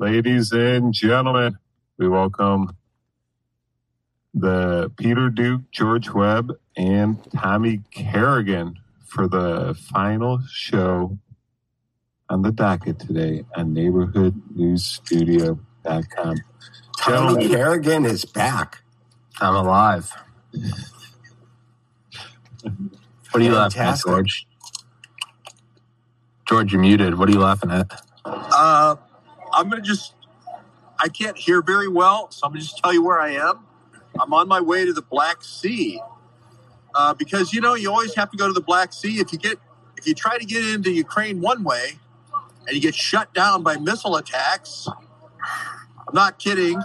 Ladies and gentlemen, we welcome the Peter Duke, George Webb, and Tommy Kerrigan for the final show on the docket today on neighborhoodnewsstudio.com. Tommy Kerrigan is back. I'm alive. What are you laughing at, George? George, you're muted. What are you laughing at? Uh, I'm going to just, I can't hear very well, so I'm going to just tell you where I am. I'm on my way to the Black Sea. Uh, because, you know, you always have to go to the Black Sea. If you get, if you try to get into Ukraine one way and you get shut down by missile attacks, I'm not kidding,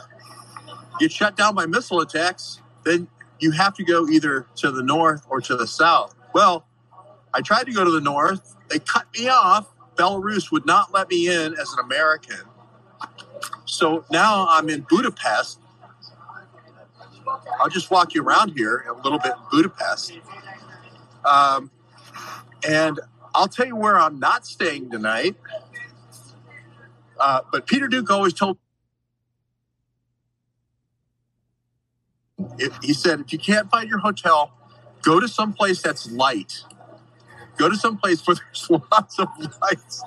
get shut down by missile attacks, then you have to go either to the north or to the south. Well, I tried to go to the north. They cut me off. Belarus would not let me in as an American. So now I'm in Budapest. I'll just walk you around here a little bit in Budapest. Um, and I'll tell you where I'm not staying tonight. Uh, but Peter Duke always told if, he said, if you can't find your hotel, go to some place that's light. Go to some place where there's lots of lights.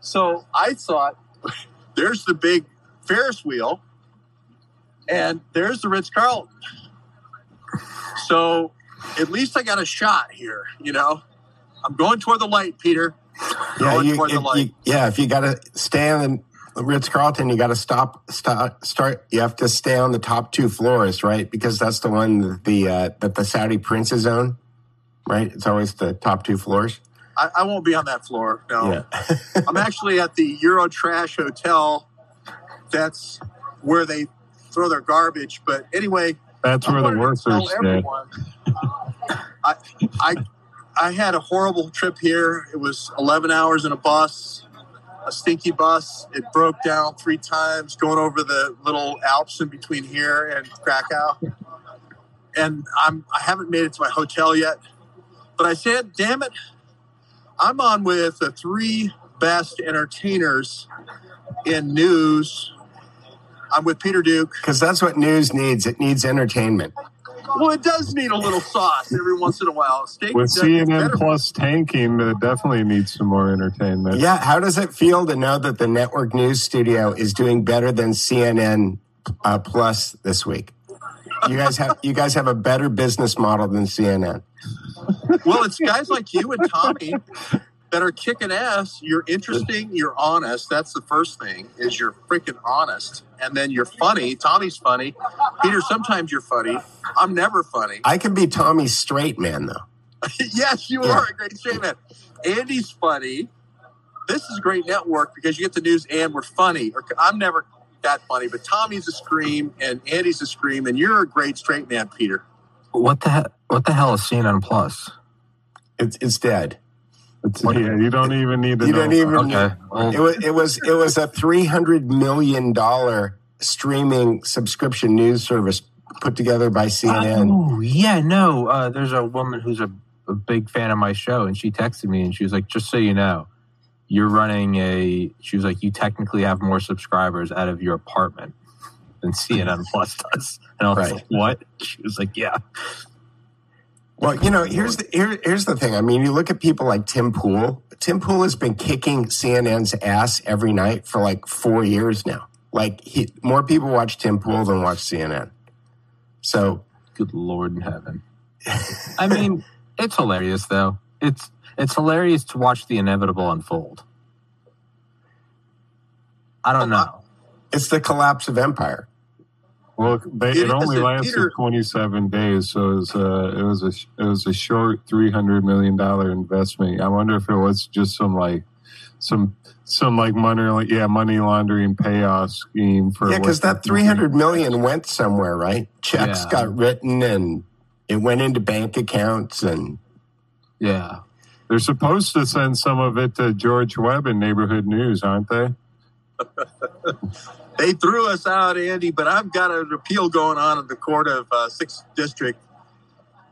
so I thought, there's the big Ferris wheel, and there's the Ritz Carlton. So at least I got a shot here, you know. I'm going toward the light, Peter. Yeah, you, toward the if light. you, yeah. If you got to stay on the Ritz Carlton, you got to stop, start, start. You have to stay on the top two floors, right? Because that's the one that the uh, that the Saudi princes own, right? It's always the top two floors. I, I won't be on that floor. No. Yeah. I'm actually at the Euro Trash Hotel. That's where they throw their garbage. But anyway, That's where the workers tell stay. everyone, uh, I, I, I had a horrible trip here. It was 11 hours in a bus, a stinky bus. It broke down three times going over the little Alps in between here and Krakow. And I'm I haven't made it to my hotel yet. But I said, damn it, I'm on with the three best entertainers in news. I'm with Peter Duke. Because that's what news needs. It needs entertainment. Well, it does need a little sauce every once in a while. Steak With CNN better- Plus tanking, it definitely needs some more entertainment. Yeah. How does it feel to know that the network news studio is doing better than CNN uh, Plus this week? You guys have you guys have a better business model than CNN. Well, it's guys like you and Tommy that are kicking ass. You're interesting. You're honest. That's the first thing. Is you're freaking honest, and then you're funny. Tommy's funny. Peter, sometimes you're funny. I'm never funny. I can be Tommy's straight man though. yes, you Yeah. are a great straight man. Andy's funny. This is great network because you get the news and we're funny. Or I'm never that funny, but Tommy's a scream and Andy's a scream, and you're a great straight man, Peter. What the he- what the hell is CNN Plus? It's it's dead. It's, yeah, you don't even need to You know. don't even. Okay, well, It was it was it was a three hundred million dollar streaming subscription news service put together by CNN. Oh yeah, no. Uh, there's a woman who's a, a big fan of my show, and she texted me, and she was like, "Just so you know, you're running a." She was like, "You technically have more subscribers out of your apartment than CNN Plus does." And I was Right. like, "What?" She was like, "Yeah." Well, you know, here's the here, here's the thing. I mean, you look at people like Tim Pool. Tim Pool has been kicking CNN's ass every night for like four years now. Like he, more people watch Tim Pool than watch CNN. So Good Lord in heaven. I mean, it's hilarious though. It's it's hilarious to watch the inevitable unfold. I don't know. it's the collapse of empire. Well, they, It it only lasted Peter. 27 days, so it was, uh, it was a it was a short 300 million dollar investment. I wonder if it was just some like some some like money yeah money laundering payoff scheme for Yeah, because that 300 million went somewhere, right? Checks Yeah. got written and it went into bank accounts and Yeah. They're supposed to send some of it to George Webb in Neighborhood News, aren't they? They threw us out, Andy, but I've got an appeal going on in the court of uh, Sixth District.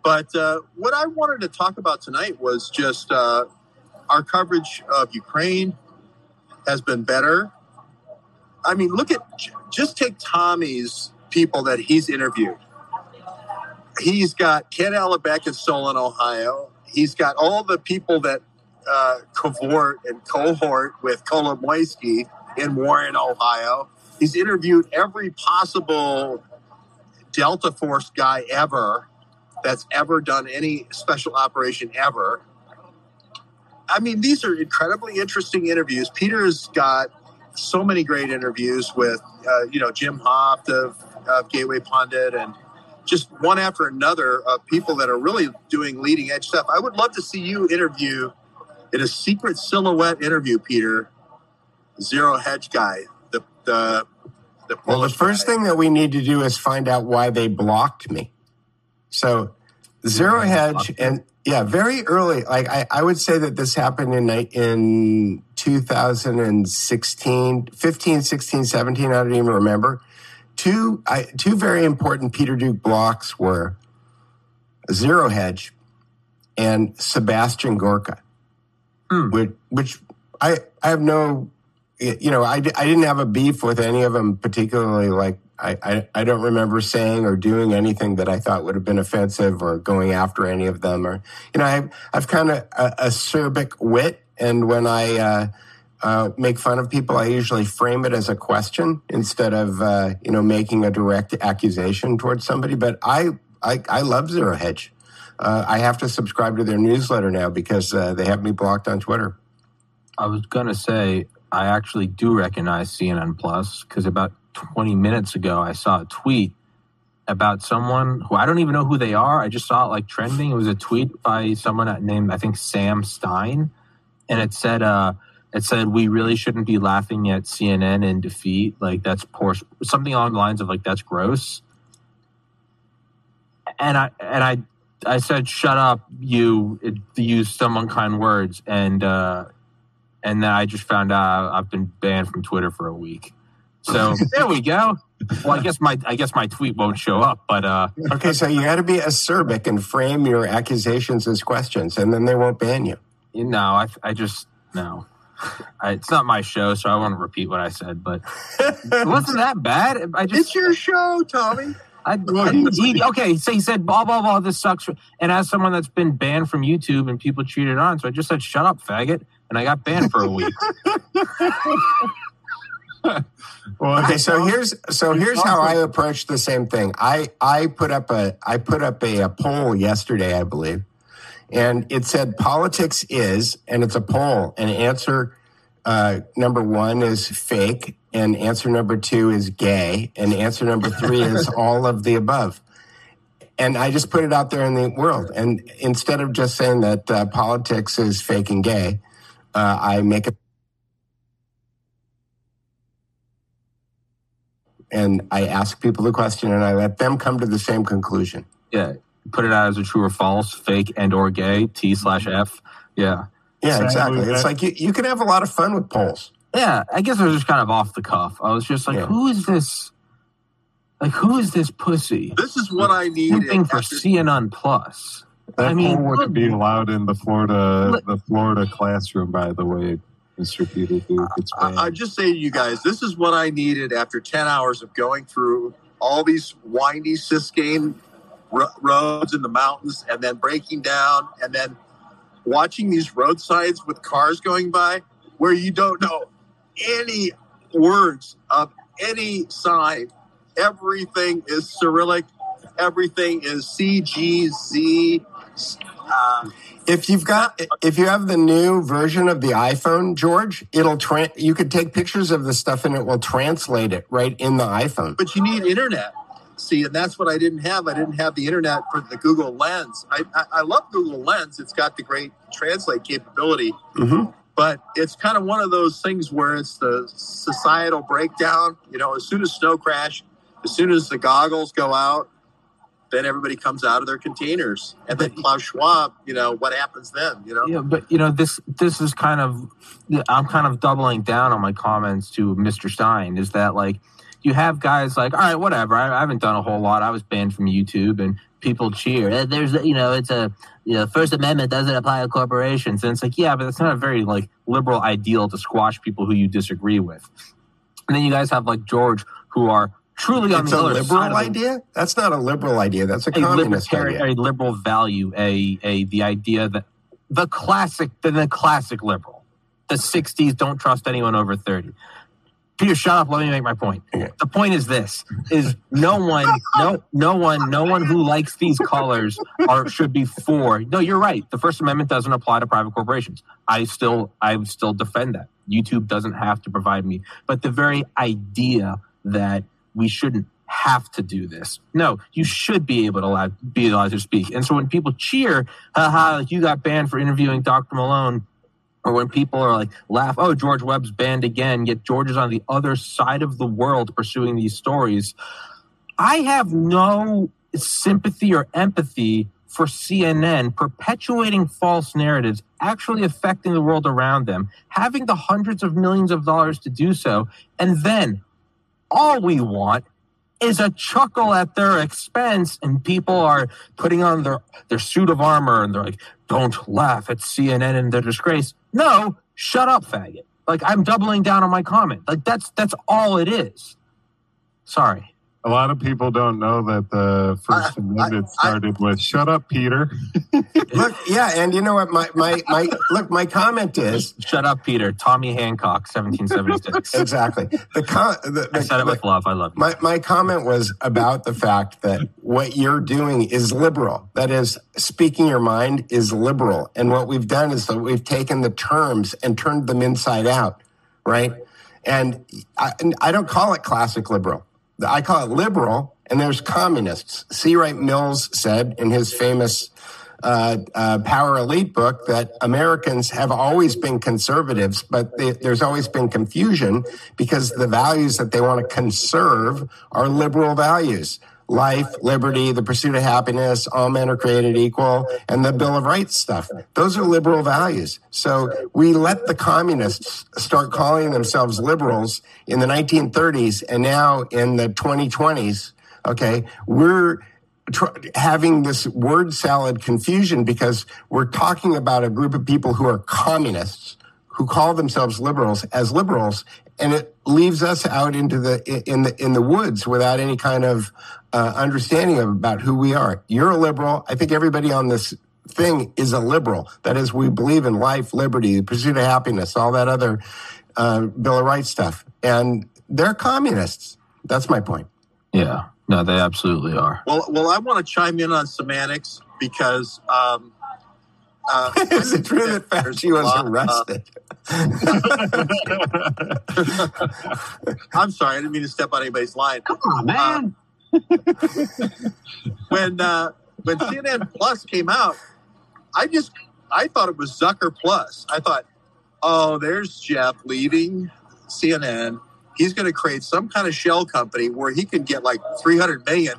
But uh, what I wanted to talk about tonight was just uh, our coverage of Ukraine has been better. I mean, look at just take Tommy's people that he's interviewed. He's got Ken Allebeck in Solon, Ohio. He's got all the people that uh, cavort and cohort with Kolomoisky in Warren, Ohio. He's interviewed every possible Delta Force guy ever that's ever done any special operation ever. I mean, these are incredibly interesting interviews. Peter's got so many great interviews with, uh, you know, Jim Hoft of, of Gateway Pundit and just one after another of people that are really doing leading edge stuff. I would love to see you interview in a secret silhouette interview, Peter, Zero Hedge guy, the the the well, the first guy. thing that we need to do is find out why they blocked me. So Zero Hedge and yeah, very early. Like I, I would say that this happened in in 2016, 15, 16, 17. I don't even remember. Two I, two very important Peter Duke blocks were Zero Hedge and Sebastian Gorka, Hmm. which, which I I have no you know, I, I didn't have a beef with any of them particularly. Like, I, I, I don't remember saying or doing anything that I thought would have been offensive or going after any of them. Or, you know, I've, I've kind of a, acerbic wit. And when I uh, uh, make fun of people, I usually frame it as a question instead of, uh, you know, making a direct accusation towards somebody. But I, I, I love Zero Hedge. Uh, I have to subscribe to their newsletter now because uh, they have me blocked on Twitter. I was gonna say I actually do recognize CNN Plus because about 20 minutes ago I saw a tweet about someone who I don't even know who they are. I just saw it like trending. It was a tweet by someone named I think Sam Stein, and it said uh, it said we really shouldn't be laughing at CNN in defeat. Like that's poor. Something along the lines of like that's gross. And I and I I said shut up you it, used some unkind words and. uh and then I just found out I've been banned from Twitter for a week. So there we go. Well, I guess my I guess my tweet won't show up, but uh, Okay, so you got to be acerbic and frame your accusations as questions, and then they won't ban you. you know, I I just no. I, it's not my show, so I won't repeat what I said. But it wasn't that bad. I just It's your show, Tommy. I, I, he, okay, so he said blah blah blah. This sucks. And as someone that's been banned from YouTube and people cheated on, so I just said shut up, faggot, and I got banned for a week. Well, Okay, so here's so here's how I approach the same thing. I I put up a I put up a, a poll yesterday, I believe, and it said politics is, and it's a poll, and answer uh, number one is fake, and answer number two is gay, and answer number three is all of the above. And I just put it out there in the world, and instead of just saying that uh, politics is fake and gay, uh, I make a and I ask people the question and I let them come to the same conclusion. yeah, put it out as a true or false, fake and or gay. T slash F. Yeah. Yeah, Exactly. exactly. It's like you, you can have a lot of fun with polls. Yeah, I guess I was just kind of off the cuff. I was just like, Yeah. who is this? Like, who is this pussy? This is what I need. Something for after- CNN Plus. that I mean, poll wouldn't be allowed in the Florida Look- the Florida classroom, by the way, Mr. Peter Duke. It's banned. I, I just say to you guys, this is what I needed after 10 hours of going through all these windy Siskane ro- roads in the mountains and then breaking down and then watching these roadsides with cars going by where you don't know any words of any sign. Everything is Cyrillic. Everything is CGZ. Uh, If you've got, if you have the new version of the iPhone, George, it'll tra- you could take pictures of the stuff and it will translate it right in the iPhone. but you need internet. See, and that's what I didn't have. I didn't have the internet for the Google Lens. I, I, I love Google Lens. It's got the great translate capability. hmm but it's kind of one of those things where it's the societal breakdown. You know, as soon as snow crash, as soon as the goggles go out, then everybody comes out of their containers, and then Klaus Schwab. You know what happens then? You know. Yeah, but you know this this is kind of I'm kind of doubling down on my comments to Mr. Stein. Is that like you have guys like, all right, whatever. I, I haven't done a whole lot. I was banned from YouTube, and people cheer. "Eh, There's you know it's a you know First Amendment doesn't apply to corporations, and it's like yeah, but it's not a very like liberal ideal to squash people who you disagree with. And then you guys have like George who are truly on It's the a liberal side idea. That's not a liberal idea. That's a a communist idea. a liberal value, a a the idea that the classic, the, the classic liberal, the '60s don't trust anyone over 30. Peter, shut up. Let me make my point. The point is this: is no one, no, no one, no one who likes these colors are should be for. No, you're right. The First Amendment doesn't apply to private corporations. I still, I would still defend that. YouTube doesn't have to provide me, but the very idea that we shouldn't have to do this. No, you should be able to allow, be allowed to speak. And so when people cheer, haha, you got banned for interviewing Dr. Malone, or when people are like laugh, oh, George Webb's banned again, yet George is on the other side of the world pursuing these stories. I have no sympathy or empathy for CNN perpetuating false narratives, actually affecting the world around them, having the hundreds of millions of dollars to do so, and then all we want is a chuckle at their expense and people are putting on their, their suit of armor and they're like don't laugh at cnn and their disgrace no shut up faggot like i'm doubling down on my comment like that's that's all it is sorry A lot of people don't know that the First I- Amendment I- started with "Shut up, Peter." Look, yeah, and you know what? My my my look. My comment is shut up peter tommy hancock 1776 exactly the con. The, i said it the- with love i love you My, my comment was about the fact that what you're doing is liberal. That is, speaking your mind is liberal. And what we've done is that we've taken the terms and turned them inside out, right? And I, I don't call it classic liberal. I call it liberal, and there's communists. C. Wright Mills said in his famous uh, uh, Power Elite book that Americans have always been conservatives, but they, there's always been confusion because the values that they want to conserve are liberal values. Life, liberty, the pursuit of happiness, all men are created equal, and the Bill of Rights stuff. Those are liberal values. So we let the communists start calling themselves liberals in the 1930s and now in the 2020s. Okay. We're, tr- having this word salad confusion because we're talking about a group of people who are communists who call themselves liberals as liberals and it leaves us out into the in the in the woods without any kind of uh, understanding of about who we are. You're a liberal. I think everybody on this thing is a liberal. That is we believe in life liberty the pursuit of happiness all that other uh, bill of rights stuff. And they're communists. That's my point. Yeah. No they absolutely are. Well, well, I want to chime in on semantics because. Um, uh, is it true that there's a was uh, arrested I'm sorry, I didn't mean to step on anybody's line. come on man when uh, when CNN Plus came out, I just I thought it was Zucker Plus. I thought, oh, there's Jeff leaving CNN. He's going to create some kind of shell company where he can get like 300 million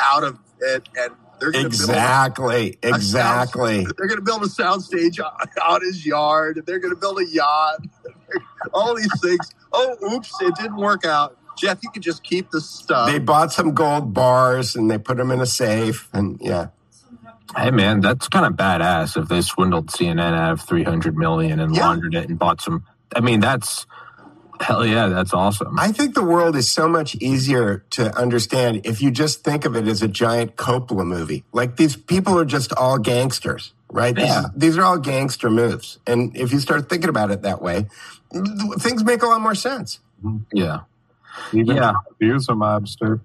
out of it, and they're going to exactly exactly they're going to build a soundstage out, out his yard. They're going to build a yacht. All these things. Oh, oops! It didn't work out. Jeff, you could just keep the stuff. they bought some gold bars and they put them in a safe and yeah Hey man, that's kind of badass if they swindled CNN out of 300 million and Yeah. laundered it and bought some. I mean, that's hell yeah, that's awesome. I think the world is so much easier to understand if you just think of it as a giant Coppola movie. Like these people are just all gangsters, right? Yeah. is- these are all gangster moves. And if you start thinking about it that way, things make a lot more sense. yeah. Even Yeah. if he is a mobster.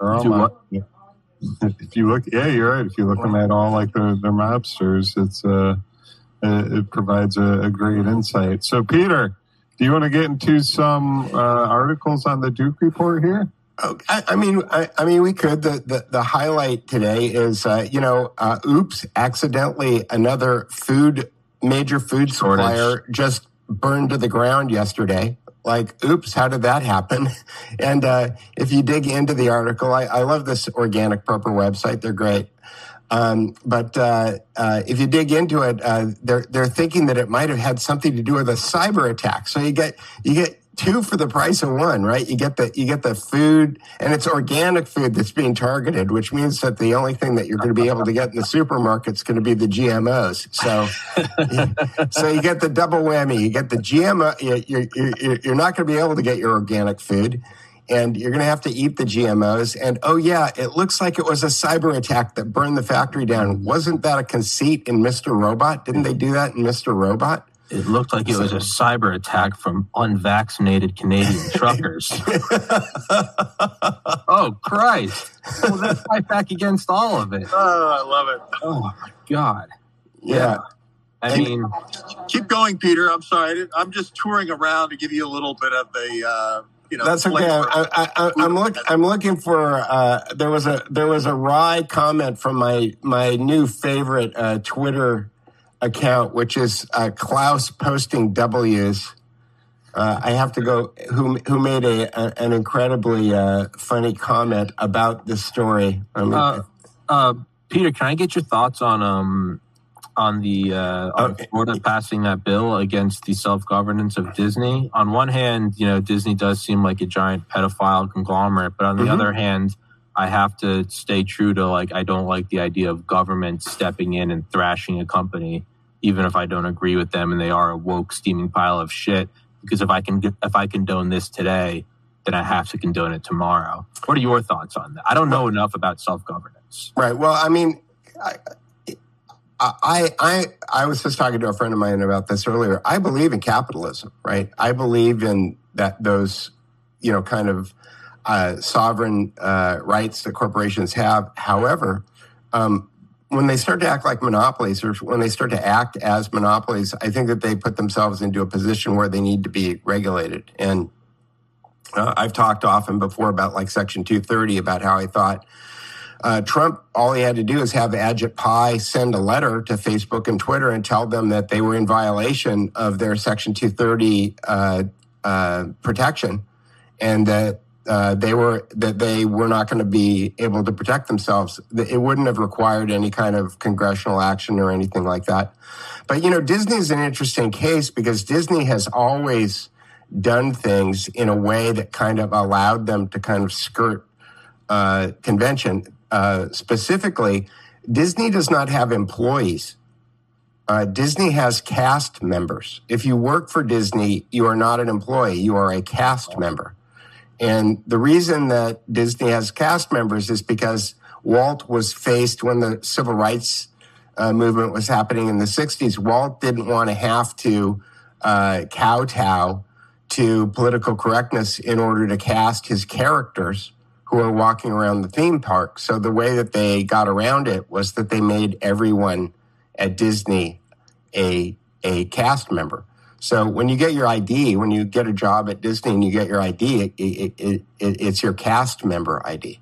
They're all Do mob- If you look, yeah, you're right. If you look at all like they're, they're mobsters, it's uh, it, it provides a, a great insight. So, Peter, do you want to get into some uh, articles on the Duke report here? Oh, I, I mean, I, I mean, we could. The, the, the highlight today is, uh, you know, uh, oops, accidentally another food major food Shortage. supplier just burned to the ground yesterday. Like, oops, how did that happen? And uh, if you dig into the article, I, I love this Organic Prepper website. They're great. Um, but uh, uh, if you dig into it, uh, they're they're thinking that it might have had something to do with a cyber attack. So you get you get two for the price of one, right? You get the you get the food, and it's organic food that's being targeted, which means that the only thing that you're going to be able to get in the supermarket is going to be the GMOs. So, so you get the double whammy. You get the GMO. You're, you're, you're not going to be able to get your organic food and you're going to have to eat the GMOs. And oh, yeah, it looks like it was a cyber attack that burned the factory down. Wasn't that a conceit in Mr. Robot? Didn't they do that in Mr. Robot? It looked like it was a cyber attack from unvaccinated Canadian truckers. oh Christ! Well, let's fight back against all of it. Oh, I love it. Oh my God! Yeah. I And- mean, Keep going, Peter. I'm sorry. I'm just touring around to give you a little bit of the, uh, you know, That's okay. I, I, I, I'm look. I'm looking for. Uh, there was a there was a wry comment from my my new favorite uh, Twitter account, which is uh, Klaus posting W's. Uh, I have to go. Who who made a, a an incredibly uh, funny comment about this story? I mean, uh, uh, Peter, can I get your thoughts on um on the uh, on Okay. Florida passing that bill against the self governance of Disney? On one hand, you know, Disney does seem like a giant pedophile conglomerate, but on the Mhm. other hand, I have to stay true to like I don't like the idea of government stepping in and thrashing a company, even if I don't agree with them and they are a woke steaming pile of shit. Because if I can if I condone this today, then I have to condone it tomorrow. What are your thoughts on that? I don't know enough about self governance. Right. Well, I mean, I, I, I, I was just talking to a friend of mine about this earlier. I believe in capitalism, right? I believe in that those, you know, kind of uh, sovereign uh, rights that corporations have. However, um, when they start to act like monopolies or when they start to act as monopolies, I think that they put themselves into a position where they need to be regulated. And uh, I've talked often before about like Section 230 about how I thought uh, Trump, all he had to do is have Ajit Pai send a letter to Facebook and Twitter and tell them that they were in violation of their Section 230 uh, uh, protection, and that uh, they were that they were not going to be able to protect themselves. It wouldn't have required any kind of congressional action or anything like that. But you know, Disney is an interesting case because Disney has always done things in a way that kind of allowed them to kind of skirt uh, convention. Uh, specifically, Disney does not have employees. Uh, Disney has cast members. If you work for Disney, you are not an employee, you are a cast member. And the reason that Disney has cast members is because Walt was faced when the civil rights uh, movement was happening in the 60s. Walt didn't want to have to uh, kowtow to political correctness in order to cast his characters who are walking around the theme park. So the way that they got around it was that they made everyone at Disney a a cast member. So when you get your ID, when you get a job at Disney and you get your ID, it, it, it, it, it's your cast member ID.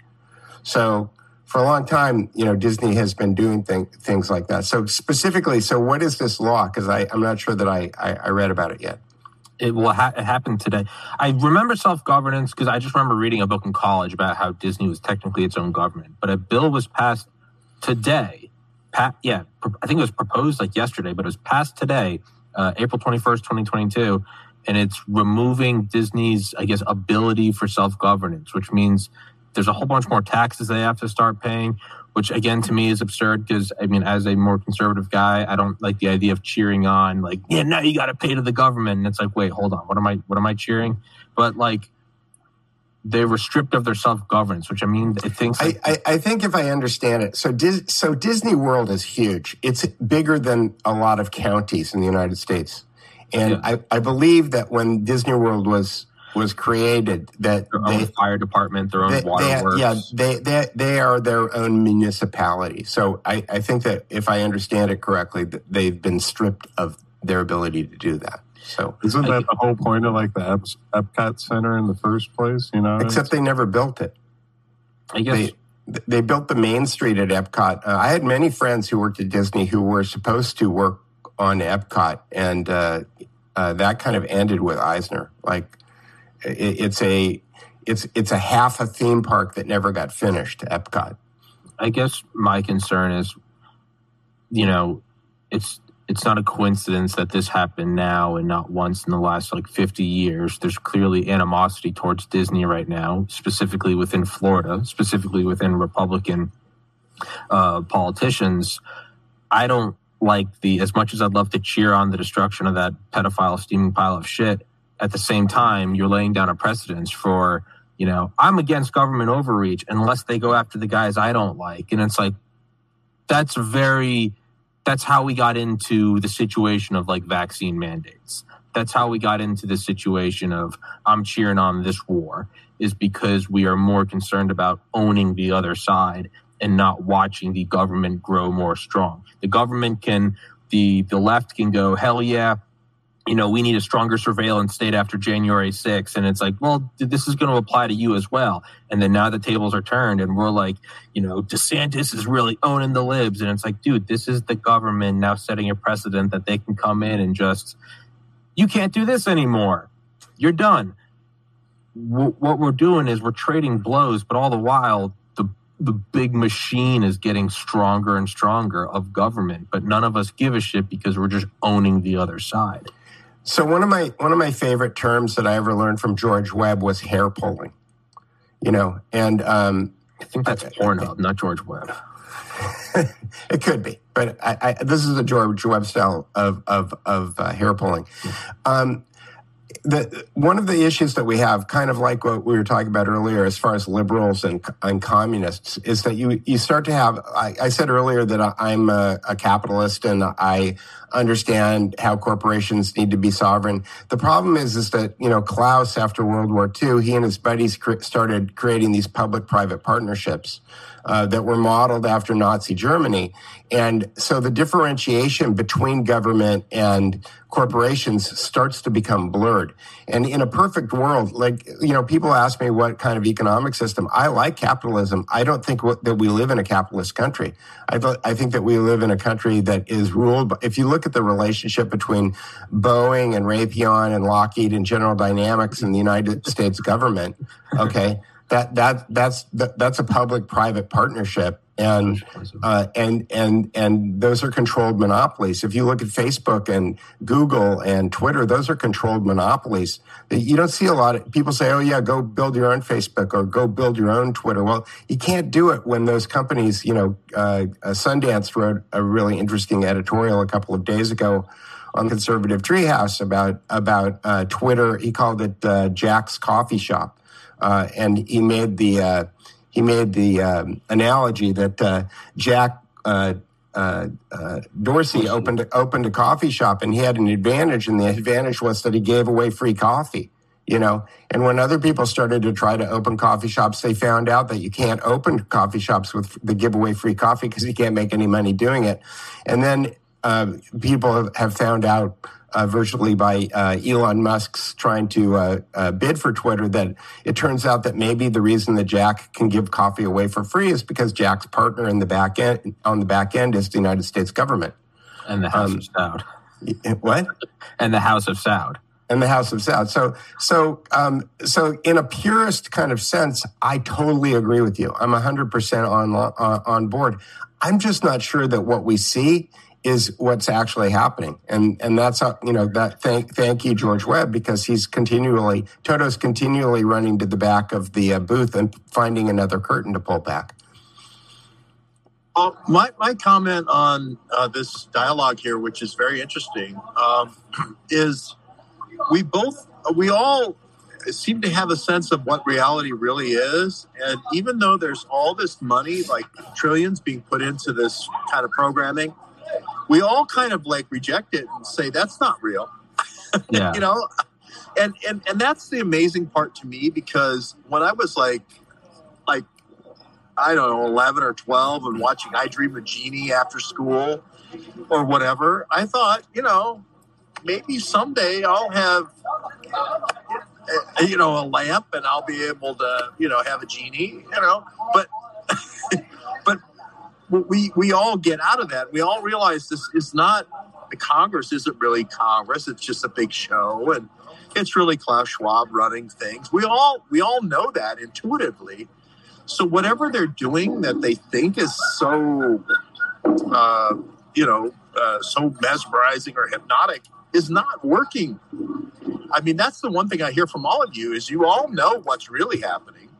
So for a long time, you know, Disney has been doing thing, things like that. So specifically, so what is this law? Because I'm not sure that I, I, I read about it yet. It will ha- it happened today. I remember self governance because I just remember reading a book in college about how Disney was technically its own government. But a bill was passed today. Yeah, I think it was proposed like yesterday, but it was passed today, uh, April twenty first, twenty twenty two, and it's removing Disney's, I guess, ability for self governance, which means there's a whole bunch more taxes they have to start paying. Which again to me is absurd because I mean, as a more conservative guy, I don't like the idea of cheering on like, yeah, now you got to pay to the government. And it's like, wait, hold on, what am I, what am I cheering? But like, they were stripped of their self governance, which I mean, it thinks I, like, I, I think if I understand it, so Dis, so Disney World is huge. It's bigger than a lot of counties in the United States, and Yeah. I, I believe that when Disney World was was created, that their they own fire department, their own they, water they, works. yeah, they, they they are their own municipality. So I, I think that if I understand it correctly, that they've been stripped of their ability to do that. So Isn't that the whole point of like the Ep- Epcot Center in the first place? You know, except they never built it. I guess they they built the main street at Epcot. Uh, I had many friends who worked at Disney who were supposed to work on Epcot, and uh, uh, that kind of ended with Eisner. Like it, it's a it's it's a half a theme park that never got finished. Epcot. I guess my concern is, you know, it's it's not a coincidence that this happened now and not once in the last like 50 years. There's clearly animosity towards Disney right now, specifically within Florida, specifically within Republican uh, politicians. I don't like the, as much as I'd love to cheer on the destruction of that pedophile steaming pile of shit, at the same time, you're laying down a precedence for, you know, I'm against government overreach unless they go after the guys I don't like. And it's like, that's very, that's how we got into the situation of like vaccine mandates. That's how we got into the situation of I'm cheering on this war is because we are more concerned about owning the other side and not watching the government grow more strong. The government can the the left can go hell yeah, you know, we need a stronger surveillance state after January 6th. And it's like, well, this is going to apply to you as well. And then now the tables are turned and we're like, you know, DeSantis is really owning the libs. And it's like, dude, this is the government now setting a precedent that they can come in and just, you can't do this anymore. You're done. W- what we're doing is we're trading blows, but all the while, the, the big machine is getting stronger and stronger of government, but none of us give a shit because we're just owning the other side. So one of my one of my favorite terms that I ever learned from George Webb was hair pulling. You know, and um, I think that's Pornhub, not George Webb. it could be, but I, I, this is a George Webb style of of of uh, hair pulling. Um, the one of the issues that we have, kind of like what we were talking about earlier, as far as liberals and, and communists, is that you you start to have. I, I said earlier that I'm a, a, capitalist and I understand how corporations need to be sovereign. The problem is, is that you know Klaus after World War II, he and his buddies started creating these public-private partnerships uh, that were modeled after Nazi Germany. And so the differentiation between government and corporations starts to become blurred. And in a perfect world, like, you know, people ask me what kind of economic system. I like capitalism. I don't think that we live in a capitalist country. I, I think that we live in a country that is ruled by, if you look at the relationship between Boeing and Raytheon and Lockheed and General Dynamics and the United States government, okay, that that that's that, that's a public-private partnership, and uh, and and and those are controlled monopolies. If you look at Facebook and Google and Twitter, those are controlled monopolies. You don't see a lot of people say, "Oh yeah, go build your own Facebook or go build your own Twitter." Well, you can't do it when those companies. You know, uh, Sundance wrote a really interesting editorial a couple of days ago on conservative treehouse about about uh, Twitter. He called it uh, Jack's Coffee Shop uh, and he made the uh, he made the um, analogy that uh, Jack uh, uh, uh, Dorsey opened opened a coffee shop, and he had an advantage, and the advantage was that he gave away free coffee. You know, and when other people started to try to open coffee shops, they found out that you can't open coffee shops with the giveaway free coffee because you can't make any money doing it. And then people have found out uh, virtually by uh, Elon Musk's trying to uh, uh, bid for Twitter that it turns out that maybe the reason that Jack can give coffee away for free is because Jack's partner in the back end on the back end is the United States government and the House um, of Saud. What? and the House of Saud. And the House of Saud. So, so, um, so, in a purist kind of sense, I totally agree with you. I'm 100% on uh, on board. I'm just not sure that what we see is what's actually happening. And and that's how, you know that thank thank you George Webb because he's continually Toto's continually running to the back of the uh, booth and finding another curtain to pull back. Well, my, my comment on uh, this dialogue here, which is very interesting, um, is we both, we all seem to have a sense of what reality really is. And even though there's all this money, like trillions being put into this kind of programming, we all kind of like reject it and say that's not real. Yeah. you know, and and and that's the amazing part to me because when I was like like I don't know, 11 or 12 and watching I Dream of Jeannie after school or whatever, I thought, you know, maybe someday I'll have eh, eh, you know a lamp and I'll be able to, you know, have a genie, you know, but we we all get out of that. We all realize this is not the Congress isn't really Congress; it's just a big show, and it's really Klaus Schwab running things. We all we all know that intuitively. So whatever they're doing that they think is so, uh, you know, uh, so mesmerizing or hypnotic is not working. I mean, that's the one thing I hear from all of you is you all know what's really happening.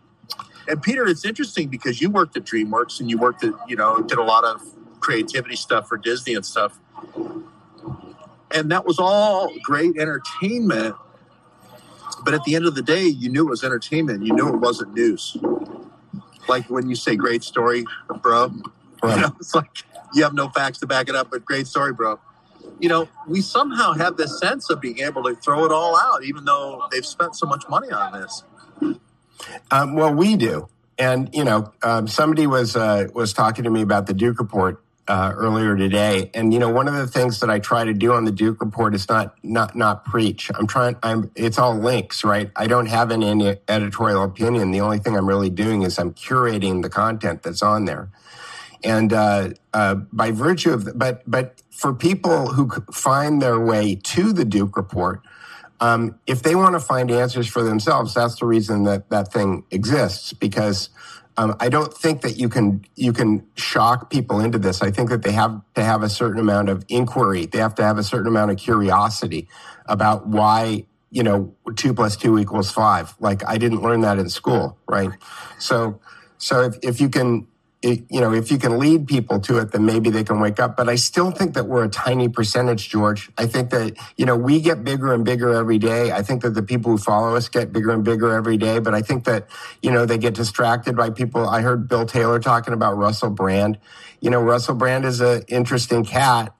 And Peter, it's interesting because you worked at DreamWorks and you worked at, you know, did a lot of creativity stuff for Disney and stuff. And that was all great entertainment. But at the end of the day, you knew it was entertainment. You knew it wasn't news. Like when you say great story, bro, Right. you know, it's like you have no facts to back it up, but great story, bro. You know, we somehow have this sense of being able to throw it all out, even though they've spent so much money on this. Um, well, we do, and you know, um, somebody was uh, was talking to me about the Duke report uh, earlier today, and you know, one of the things that I try to do on the Duke report is not not not preach. I'm trying. I'm. It's all links, right? I don't have any editorial opinion. The only thing I'm really doing is I'm curating the content that's on there, and uh, uh, by virtue of, the, but but for people who find their way to the Duke report. Um, if they want to find answers for themselves, that's the reason that that thing exists. Because um, I don't think that you can you can shock people into this. I think that they have to have a certain amount of inquiry. They have to have a certain amount of curiosity about why you know two plus two equals five. Like I didn't learn that in school, right? So so if, if you can it, you know, if you can lead people to it, then maybe they can wake up. But I still think that we're a tiny percentage, George. I think that, you know, we get bigger and bigger every day. I think that the people who follow us get bigger and bigger every day. But I think that, you know, they get distracted by people. I heard Bill Taylor talking about Russell Brand. You know, Russell Brand is an interesting cat.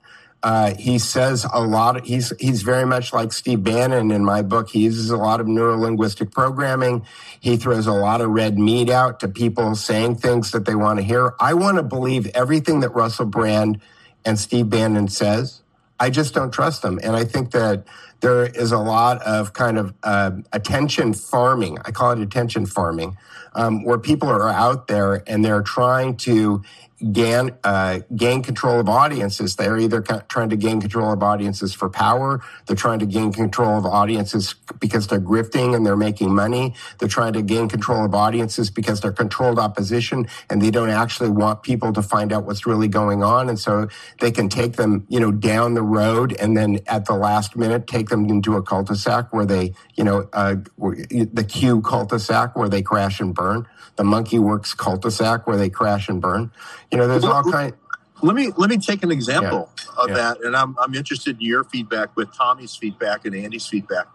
Uh, he says a lot. he's he's very much like Steve Bannon in my book. He uses a lot of neurolinguistic programming. He throws a lot of red meat out to people saying things that they want to hear. I want to believe everything that Russell Brand and Steve Bannon says. I just don't trust them, and I think that there is a lot of kind of uh, attention farming. I call it attention farming, um, where people are out there and they're trying to gain uh, gain control of audiences. They're either trying to gain control of audiences for power. They're trying to gain control of audiences because they're grifting and they're making money. They're trying to gain control of audiences because they're controlled opposition and they don't actually want people to find out what's really going on. And so they can take them, you know, down the road and then at the last minute take them into a cul-de-sac where they, you know, uh, the Q cul-de-sac where they crash and burn the Monkey Werx cul-de-sac where they crash and burn. You know, there's all kind. Let me let me take an example of Yeah. that, and I'm I'm interested in your feedback with Tommy's feedback and Andy's feedback.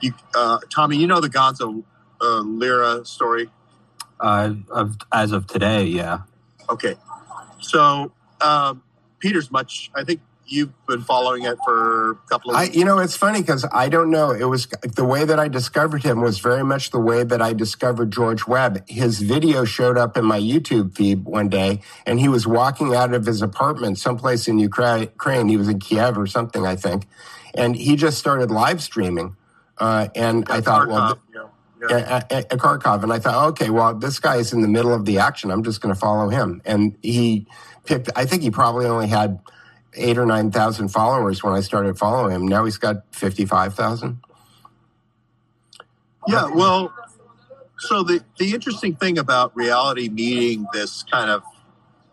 You, uh, Tommy, you know the Gonzalo uh, Lira story. Uh, of, as of today, yeah. Okay, so um, Peter's much. I think you've been following it for a couple of. I, you know, it's funny because I don't know. It was the way that I discovered him was very much the way that I discovered George Webb. His video showed up in my YouTube feed one day, and he was walking out of his apartment someplace in Ukraine. He was in Kiev or something, I think, and he just started live streaming. Uh, and I thought, well, Kharkov, yeah. at, at, at Kharkov, and I thought, okay, well, this guy is in the middle of the action. I'm just going to follow him. And he picked. I think he probably only had eight or nine thousand followers when I started following him. Now he's got fifty-five thousand. Yeah, well, so the the interesting thing about reality meeting this kind of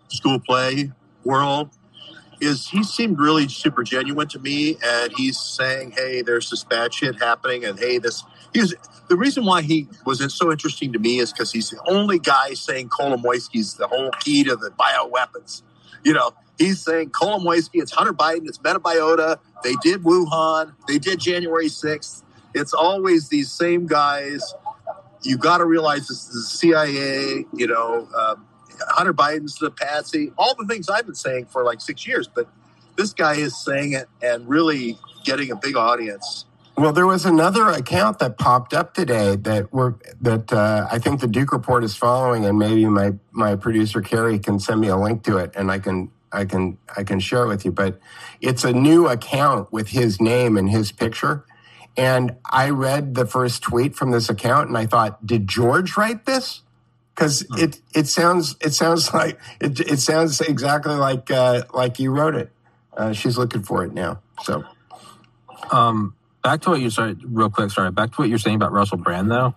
school play world is he seemed really super genuine to me, and he's saying, "Hey, there's this bad shit happening," and hey, this he was the reason why he was so interesting to me is because he's the only guy saying Kolomoisky's the whole key to the bioweapons. You know, he's saying Kolomoisky, it's Hunter Biden, it's Metabiota, they did Wuhan, they did January 6th. It's always these same guys. You got to realize this is the CIA, you know, um, Hunter Biden's the patsy, all the things I've been saying for like six years. But this guy is saying it and really getting a big audience. Well, there was another account that popped up today that were that uh, I think the Duke Report is following, and maybe my my producer Carrie can send me a link to it, and I can I can I can share it with you. But it's a new account with his name and his picture. And I read the first tweet from this account, and I thought, did George write this? Because it it sounds it sounds like it, it sounds exactly like uh, like you wrote it. Uh, she's looking for it now. So, Um, back to what you started real quick. Sorry, back to what you're saying about Russell Brand though,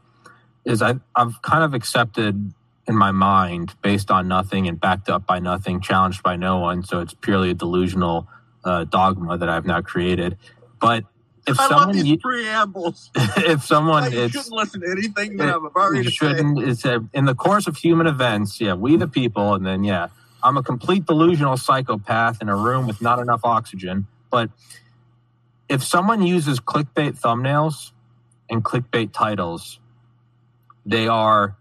is I I've kind of accepted in my mind based on nothing and backed up by nothing, challenged by no one. So it's purely a delusional uh, dogma that I've now created. But if I love someone these preambles. if someone Like, you shouldn't listen to anything that it- I'm about you to shouldn't. It's a, in the course of human events. Yeah, we the people, and then yeah, I'm a complete delusional psychopath in a room with not enough oxygen. But if someone uses clickbait thumbnails and clickbait titles, they are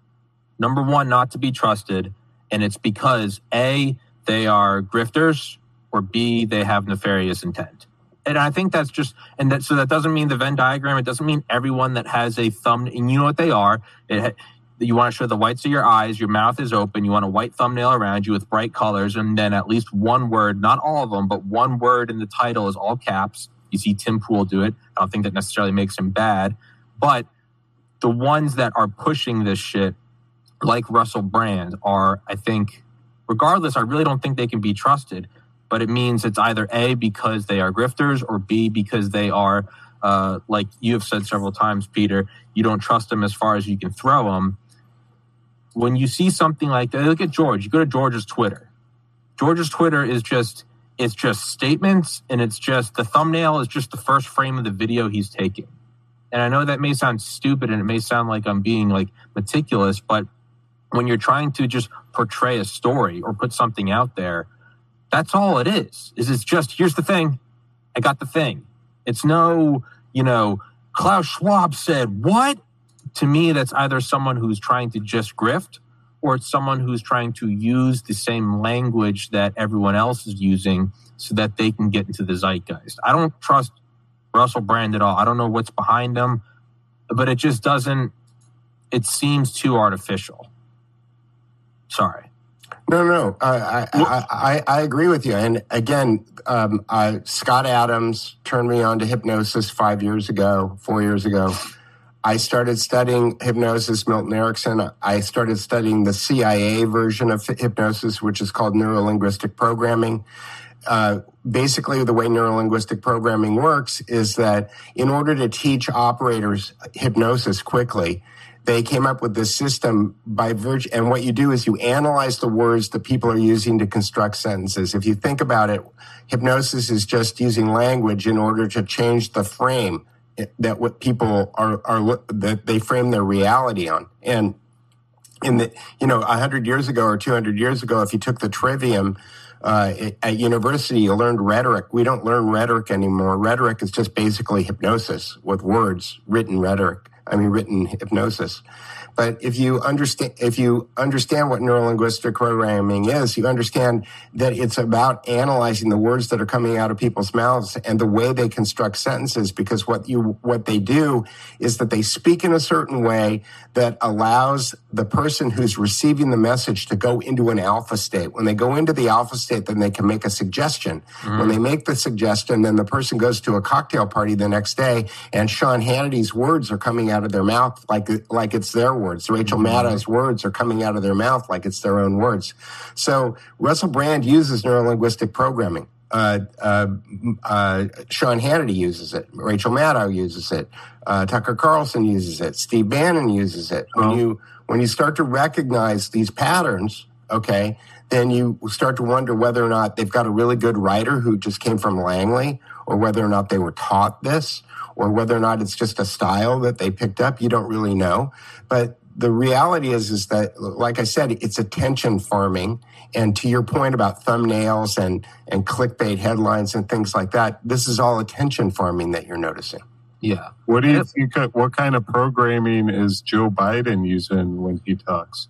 number one not to be trusted, and it's because a they are grifters or b they have nefarious intent. And I think that's just, and that so that doesn't mean the Venn diagram. It doesn't mean everyone that has a thumb, and you know what they are. It, you want to show the whites of your eyes, your mouth is open. You want a white thumbnail around you with bright colors, and then at least one word, not all of them, but one word in the title is all caps. You see Tim Pool do it. I don't think that necessarily makes him bad, but the ones that are pushing this shit, like Russell Brand, are I think, regardless, I really don't think they can be trusted but it means it's either A, because they are grifters, or B, because they are, uh, like you have said several times, Peter, you don't trust them as far as you can throw them. When you see something like that, look at George. You go to George's Twitter. George's Twitter is just, it's just statements, and it's just the thumbnail is just the first frame of the video he's taking. And I know that may sound stupid and it may sound like I'm being like meticulous, but when you're trying to just portray a story or put something out there, that's all it is. Is it's just here's the thing, I got the thing. It's no, you know, Klaus Schwab said what? To me, that's either someone who's trying to just grift, or it's someone who's trying to use the same language that everyone else is using so that they can get into the zeitgeist. I don't trust Russell Brand at all. I don't know what's behind him, but it just doesn't. It seems too artificial. Sorry. No, no, I, I, I, I agree with you. And again, um, I, Scott Adams turned me on to hypnosis five years ago, four years ago. I started studying hypnosis, Milton Erickson. I started studying the CIA version of hypnosis, which is called neurolinguistic programming. Uh, basically, the way neurolinguistic programming works is that in order to teach operators hypnosis quickly, they came up with this system by virtue and what you do is you analyze the words that people are using to construct sentences if you think about it hypnosis is just using language in order to change the frame that what people are are that they frame their reality on and in the you know 100 years ago or 200 years ago if you took the trivium uh, at university, you learned rhetoric. We don't learn rhetoric anymore. Rhetoric is just basically hypnosis with words, written rhetoric. I mean, written hypnosis. But if you understand, if you understand what neurolinguistic programming is, you understand that it's about analyzing the words that are coming out of people's mouths and the way they construct sentences. Because what you, what they do is that they speak in a certain way that allows the person who's receiving the message to go into an alpha state. When they go into the alpha state, then they can make a suggestion. Mm-hmm. When they make the suggestion, then the person goes to a cocktail party the next day and Sean Hannity's words are coming out of their mouth like, like it's their words. Rachel Maddow's words are coming out of their mouth like it's their own words. So Russell Brand uses neurolinguistic programming. Uh, uh, uh, Sean Hannity uses it. Rachel Maddow uses it. Uh, Tucker Carlson uses it. Steve Bannon uses it. When you when you start to recognize these patterns, okay, then you start to wonder whether or not they've got a really good writer who just came from Langley, or whether or not they were taught this, or whether or not it's just a style that they picked up. You don't really know, but the reality is is that like i said it's attention farming. And to your point about thumbnails and and clickbait headlines and things like that this is all attention farming that you're noticing. Yeah. What do you think uh, what kind of programming is joe biden using when he talks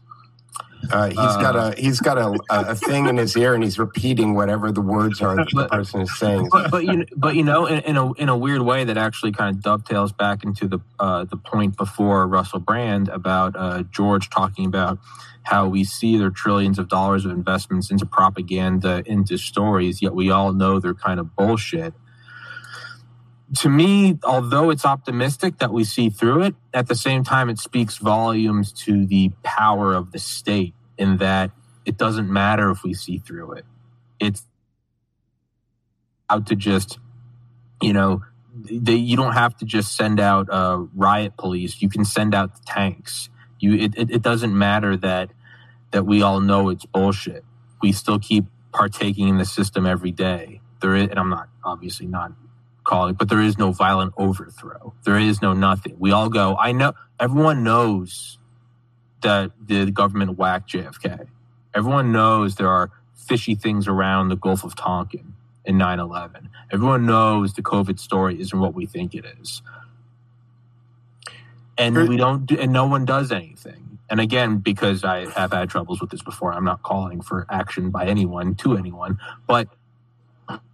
uh, he's uh, got a he's got a, a thing in his ear and he's repeating whatever the words are that the person is saying. But, but you but you know in, in, a in a weird way that actually kind of dovetails back into the uh, the point before Russell Brand about uh, George talking about how we see their trillions of dollars of investments into propaganda into stories, yet we all know they're kind of bullshit. To me, although it's optimistic that we see through it, at the same time, it speaks volumes to the power of the state in that it doesn't matter if we see through it. It's out to just you know, they, you don't have to just send out uh, riot police. You can send out the tanks. You, it, it, it doesn't matter that that we all know it's bullshit. We still keep partaking in the system every day. There is, and I'm not obviously not calling, but there is no violent overthrow. There is no nothing. We all go. I know everyone knows that the government whacked JFK. Everyone knows there are fishy things around the Gulf of Tonkin in 9 11. Everyone knows the COVID story isn't what we think it is. And we don't, do, and no one does anything. And again, because I have had troubles with this before, I'm not calling for action by anyone to anyone. But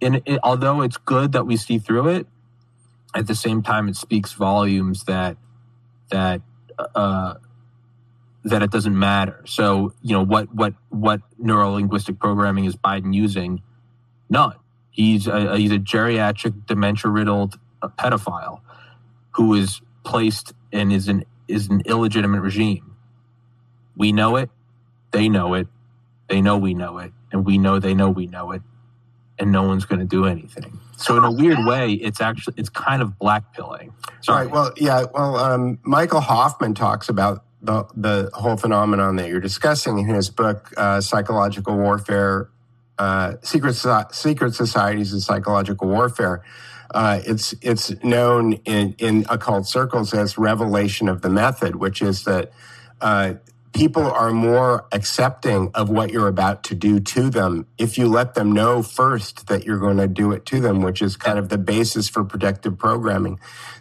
in, it, although it's good that we see through it, at the same time, it speaks volumes that that uh, that it doesn't matter. So you know what what what neuro linguistic programming is Biden using? None. He's a, he's a geriatric, dementia riddled uh, pedophile who is placed and is an is an illegitimate regime. We know it. They know it. They know we know it, and we know they know we know it, and no one's going to do anything. So in a weird way, it's actually it's kind of blackpilling. Sorry. Right. Well, yeah. Well, um, Michael Hoffman talks about the the whole phenomenon that you're discussing in his book, uh, Psychological Warfare uh, secret secret societies and psychological warfare. Uh, it's it's known in in occult circles as revelation of the method, which is that uh, people are more accepting of what you're about to do to them if you let them know first that you're going to do it to them, which is kind of the basis for predictive programming.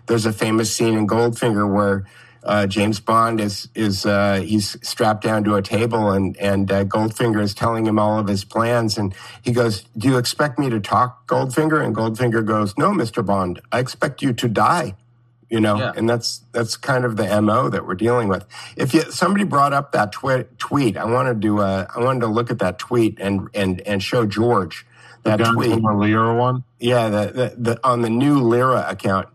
There's a famous scene in Goldfinger where uh, James Bond is is uh, he's strapped down to a table and and uh, Goldfinger is telling him all of his plans and he goes, "Do you expect me to talk, Goldfinger?" And Goldfinger goes, "No, Mister Bond, I expect you to die." You know, yeah. and that's that's kind of the mo that we're dealing with. If you, somebody brought up that twi- tweet, I wanted to uh, I wanted to look at that tweet and and and show George that the tweet. The Lira one, yeah, the, the, the on the new Lira account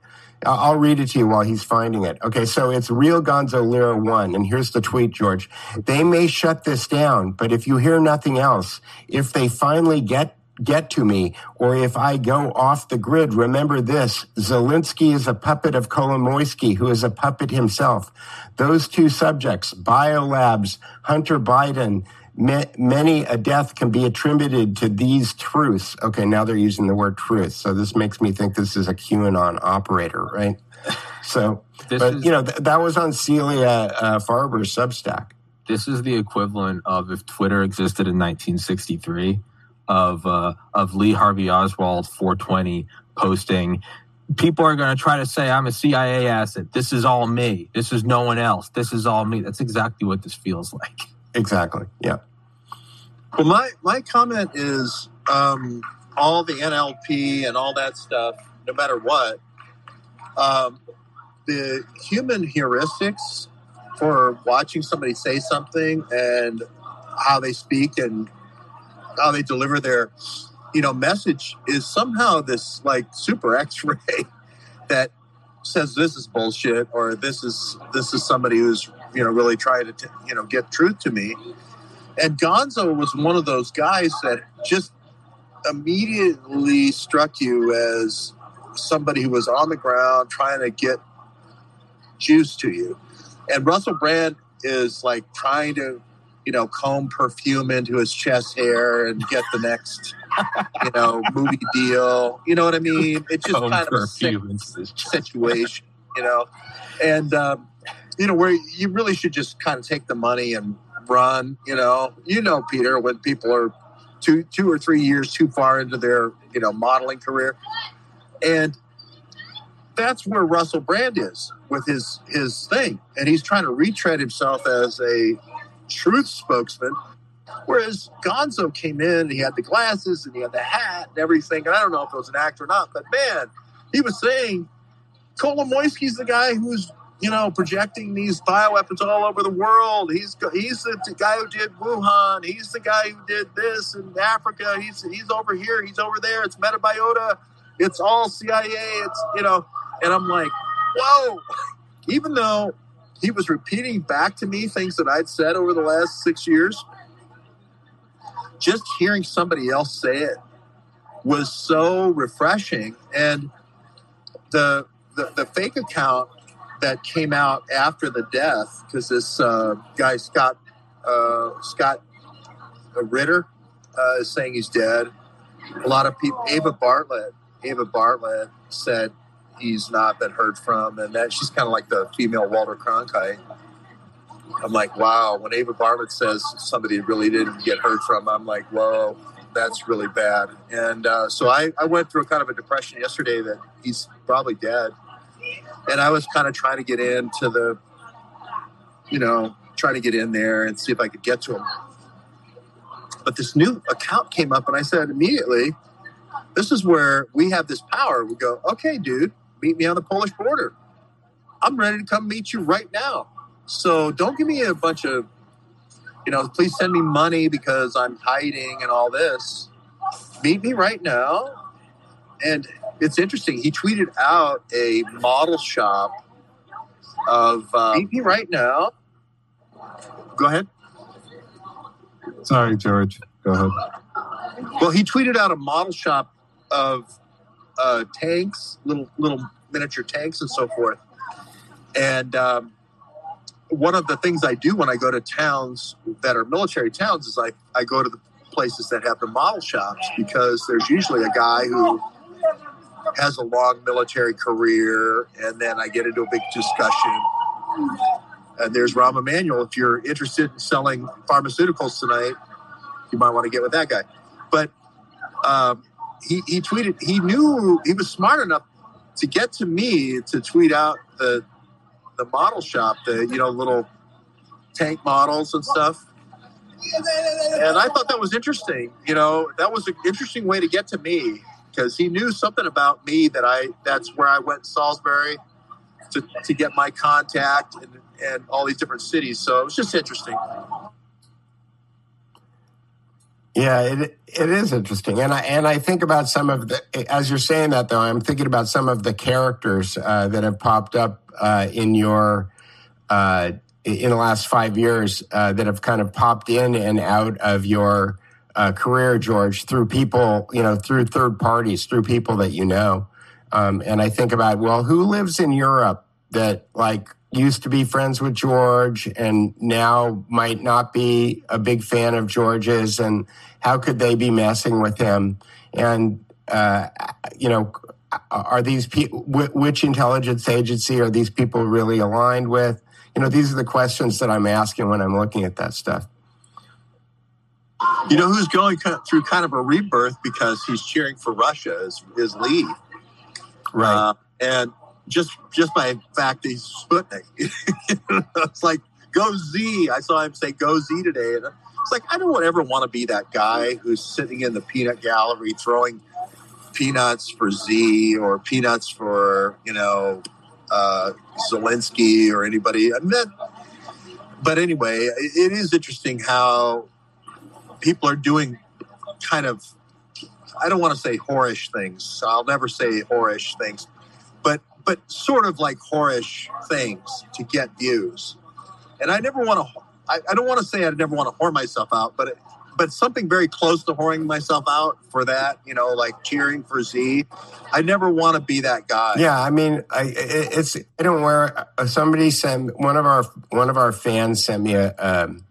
I'll read it to you while he's finding it. Okay, so it's Real Gonzo Lira 1, and here's the tweet, George. They may shut this down, but if you hear nothing else, if they finally get get to me, or if I go off the grid, remember this. Zelensky is a puppet of Kolomoisky, who is a puppet himself. Those two subjects, biolabs, Hunter Biden, many a death can be attributed to these truths. Okay, now they're using the word truth. So this makes me think this is a QAnon operator, right? So, this but is, you know, th- that was on Celia uh, Farber's Substack. This is the equivalent of if Twitter existed in 1963 of uh, of Lee Harvey Oswald 420 posting people are going to try to say I'm a CIA asset. This is all me. This is no one else. This is all me. That's exactly what this feels like. Exactly. Yeah. Well, my my comment is um, all the NLP and all that stuff. No matter what, um, the human heuristics for watching somebody say something and how they speak and how they deliver their you know message is somehow this like super x-ray that says this is bullshit or this is this is somebody who's you know really trying to you know get truth to me. And gonzo was one of those guys that just immediately struck you as somebody who was on the ground trying to get juice to you. And russell brand is like trying to you know comb perfume into his chest hair and get the next you know movie deal. You know what i mean? It's just comb kind of a sick situation you know? And um, you know, where you really should just kind of take the money and run. You know, you know, Peter, when people are two, two or three years too far into their, you know, modeling career, and that's where Russell Brand is with his his thing, and he's trying to retread himself as a truth spokesman. Whereas Gonzo came in, and he had the glasses and he had the hat and everything. And I don't know if it was an act or not, but man, he was saying Kolomoisky's the guy who's you know, projecting these bioweapons all over the world. He's he's the guy who did Wuhan. He's the guy who did this in Africa. He's he's over here. He's over there. It's Metabiota. It's all CIA. It's you know, and I'm like, whoa. Even though he was repeating back to me things that I'd said over the last six years, just hearing somebody else say it was so refreshing and the, the the fake account that came out after the death because this uh, guy Scott uh, Scott Ritter uh, is saying he's dead. A lot of people. Eva Bartlett. Eva Bartlett said he's not been heard from, and that she's kind of like the female Walter Cronkite. I'm like, wow. When Eva Bartlett says somebody really didn't get heard from, I'm like, whoa, that's really bad. And uh, so I, I went through kind of a depression yesterday that he's probably dead. And I was kind of trying to get into the, you know, trying to get in there and see if I could get to him. But this new account came up, and I said immediately, this is where we have this power. We go, okay, dude, meet me on the Polish border. I'm ready to come meet you right now. So don't give me a bunch of, you know, please send me money because I'm hiding and all this. Meet me right now. And it's interesting. He tweeted out a model shop of uh, meet me right now. Go ahead. Sorry, George. Go ahead. Well, he tweeted out a model shop of uh, tanks, little little miniature tanks, and so forth. And um, one of the things I do when I go to towns that are military towns is I, I go to the places that have the model shops because there's usually a guy who has a long military career, and then I get into a big discussion. And there's Rahm Emanuel. If you're interested in selling pharmaceuticals tonight, you might want to get with that guy. But um, he, he tweeted, he knew he was smart enough to get to me to tweet out the the model shop, the you know little tank models and stuff. And I thought that was interesting. You know, that was an interesting way to get to me because he knew something about me that I that's where I went Salisbury to, to get my contact and, and all these different cities. So it was just interesting. Yeah, it it is interesting, and I and I think about some of the as you're saying that though, I'm thinking about some of the characters uh, that have popped up uh, in your uh, in the last five years uh, that have kind of popped in and out of your uh, career, George, through people, you know, through third parties, through people that you know, um, and I think about well, who lives in Europe that like used to be friends with George and now might not be a big fan of George's, and how could they be messing with him? And uh, you know, are these people which intelligence agency are these people really aligned with? You know, these are the questions that I'm asking when I'm looking at that stuff. You know who's going through kind of a rebirth because he's cheering for Russia is, is Lee, right? Uh, and just just by fact he's Sputnik. it's like go Z. I saw him say go Z today, and it's like I don't ever want to be that guy who's sitting in the peanut gallery throwing peanuts for Z or peanuts for you know uh, Zelensky or anybody. I mean, but anyway, it is interesting how people are doing kind of. I don't want to say whorish things. I'll never say whorish things, but but sort of like whorish things to get views. And I never want to, I, I don't want to say I never want to whore myself out, but, it, but something very close to whoring myself out for that, you know, like cheering for Z. I never want to be that guy. Yeah. I mean, I, it's, I don't wear, uh, somebody sent, one of our, one of our fans sent me a, um,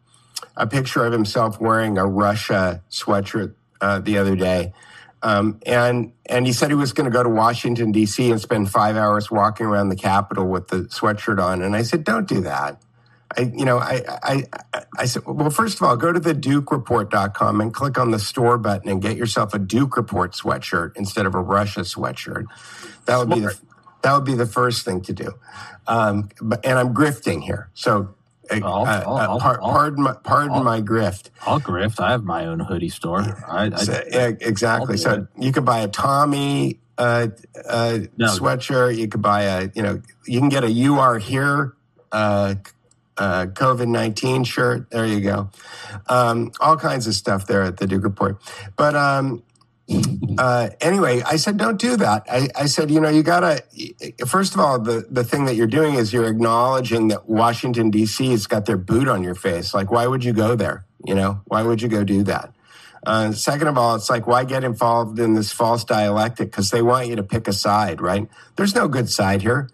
a picture of himself wearing a Russia sweatshirt uh, the other day. Um, and and he said he was going to go to Washington D.C. and spend five hours walking around the Capitol with the sweatshirt on. And I said, "Don't do that." I, you know, I, I, I, I said, well, first of all, go to the DukeReport.com and click on the store button and get yourself a Duke Report sweatshirt instead of a Russia sweatshirt. That would Smart. be the that would be the first thing to do. Um, but and I'm grifting here, so uh, I'll, uh, I'll, uh, par- pardon my pardon my grift. I'll grift. I have my own hoodie store. I, I, so, exactly. So it. you could buy a Tommy uh, uh, no. sweatshirt. You could buy a you know you can get a "You Are Here" uh, COVID nineteen shirt. There you go. Um, all kinds of stuff there at the Duke Report. But um, uh, anyway, I said, don't do that. I, I, said, you know, you gotta, first of all, the, the thing that you're doing is you're acknowledging that Washington, D.C. has got their boot on your face. Like, why would you go there? You know, why would you go do that? Uh, second of all, it's like, why get involved in this false dialectic? Because they want you to pick a side, right? There's no good side here.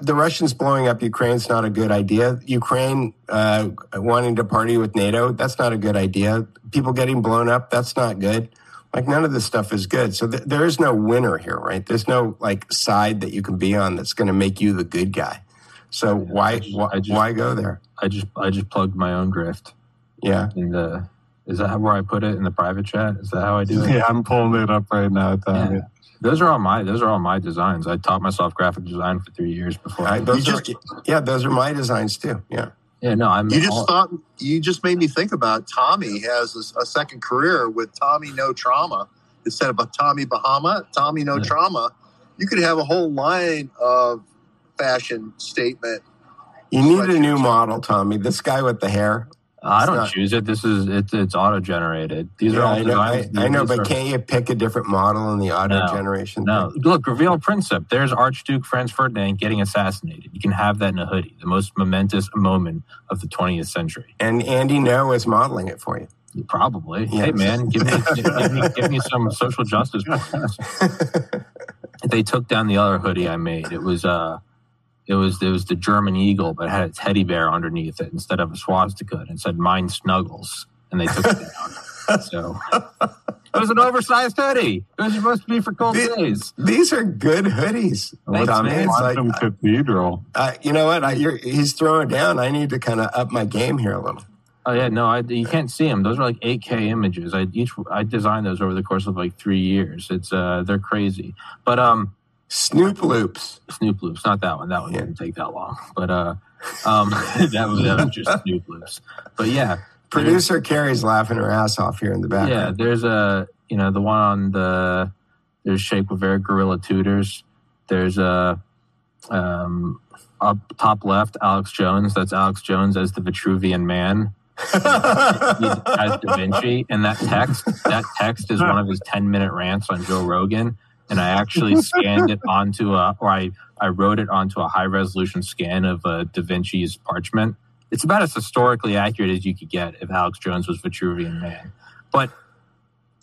The Russians blowing up Ukraine's not a good idea. Ukraine uh, wanting to party with NATO, that's not a good idea. People getting blown up, that's not good. Like none of this stuff is good. So th- there is no winner here, right? There's no like side that you can be on that's going to make you the good guy. So why just- why, I just- why go there? I just I just plugged my own grift Yeah. in the. Is that where I put it in the private chat? Is that how I do it? Yeah, I'm pulling it up right now. Yeah. Those are all my those are all my designs. I taught myself graphic design for three years before. I, those You are, just- yeah, those are my designs too. Yeah. Yeah, no, I'm You just all- thought you just made me think about Tommy has a, a second career with Tommy No Trauma instead of a Tommy Bahama, Tommy No Yeah. Trauma. You could have a whole line of fashion statement. You need a new model, Tommy. This guy with the hair. I don't not- choose it. This is it's it's auto generated. These are all I know, I. I know but are- can't you pick a different model in the auto No, generation? No, thing? look, reveal Princip. There's Archduke Franz Ferdinand getting assassinated. You can have that in a hoodie. The most momentous moment of the 20th century. And Andy No is modeling it for you. Probably. Yes. Hey, man, give me, give me give me some social justice points. They took down the other hoodie I made. It was uh, it was it was the German eagle, but it had a teddy bear underneath it instead of a swastika, and it said "Mine Snuggles," and they took it down. So it was an oversized hoodie. It was supposed to be for cold The- days. These are good hoodies, Thanks, Tommy. man. It's like, Quantum Cathedral. uh, you know what? I, you're, he's throwing down. I need to kind of up my game here a little. Oh yeah, no, I, you can't see them. Those are like 8K images. I each I designed those over the course of like three years. It's uh they're crazy. But um, Snoop loops. Snoop Loops, not that one. That one Yeah. didn't take that long. But uh, um, that was, that was just Snoop Loops. But yeah, Producer Carrie's laughing her ass off here in the back. yeah. There's a you know the one on the there's Shake with Eric Gorilla Tutors. There's a um up top left Alex Jones. That's Alex Jones as the Vitruvian Man. as Da Vinci, and that text that text is one of his ten minute rants on Joe Rogan, and I actually scanned it onto a or I I wrote it onto a high resolution scan of uh, Da Vinci's parchment. It's about as historically accurate as you could get if Alex Jones was Vitruvian Man, but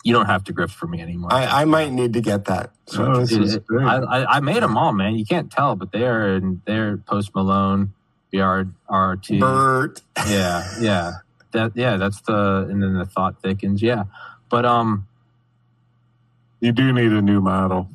you don't have to grift for me anymore. I, I might need to get that. So Oh, this It- is it- I, I, I made them all, man. You can't tell, but they are in they're Post Malone, BRRT. Bert. yeah yeah that yeah that's the and then the thought thickens yeah but um you do need a new model.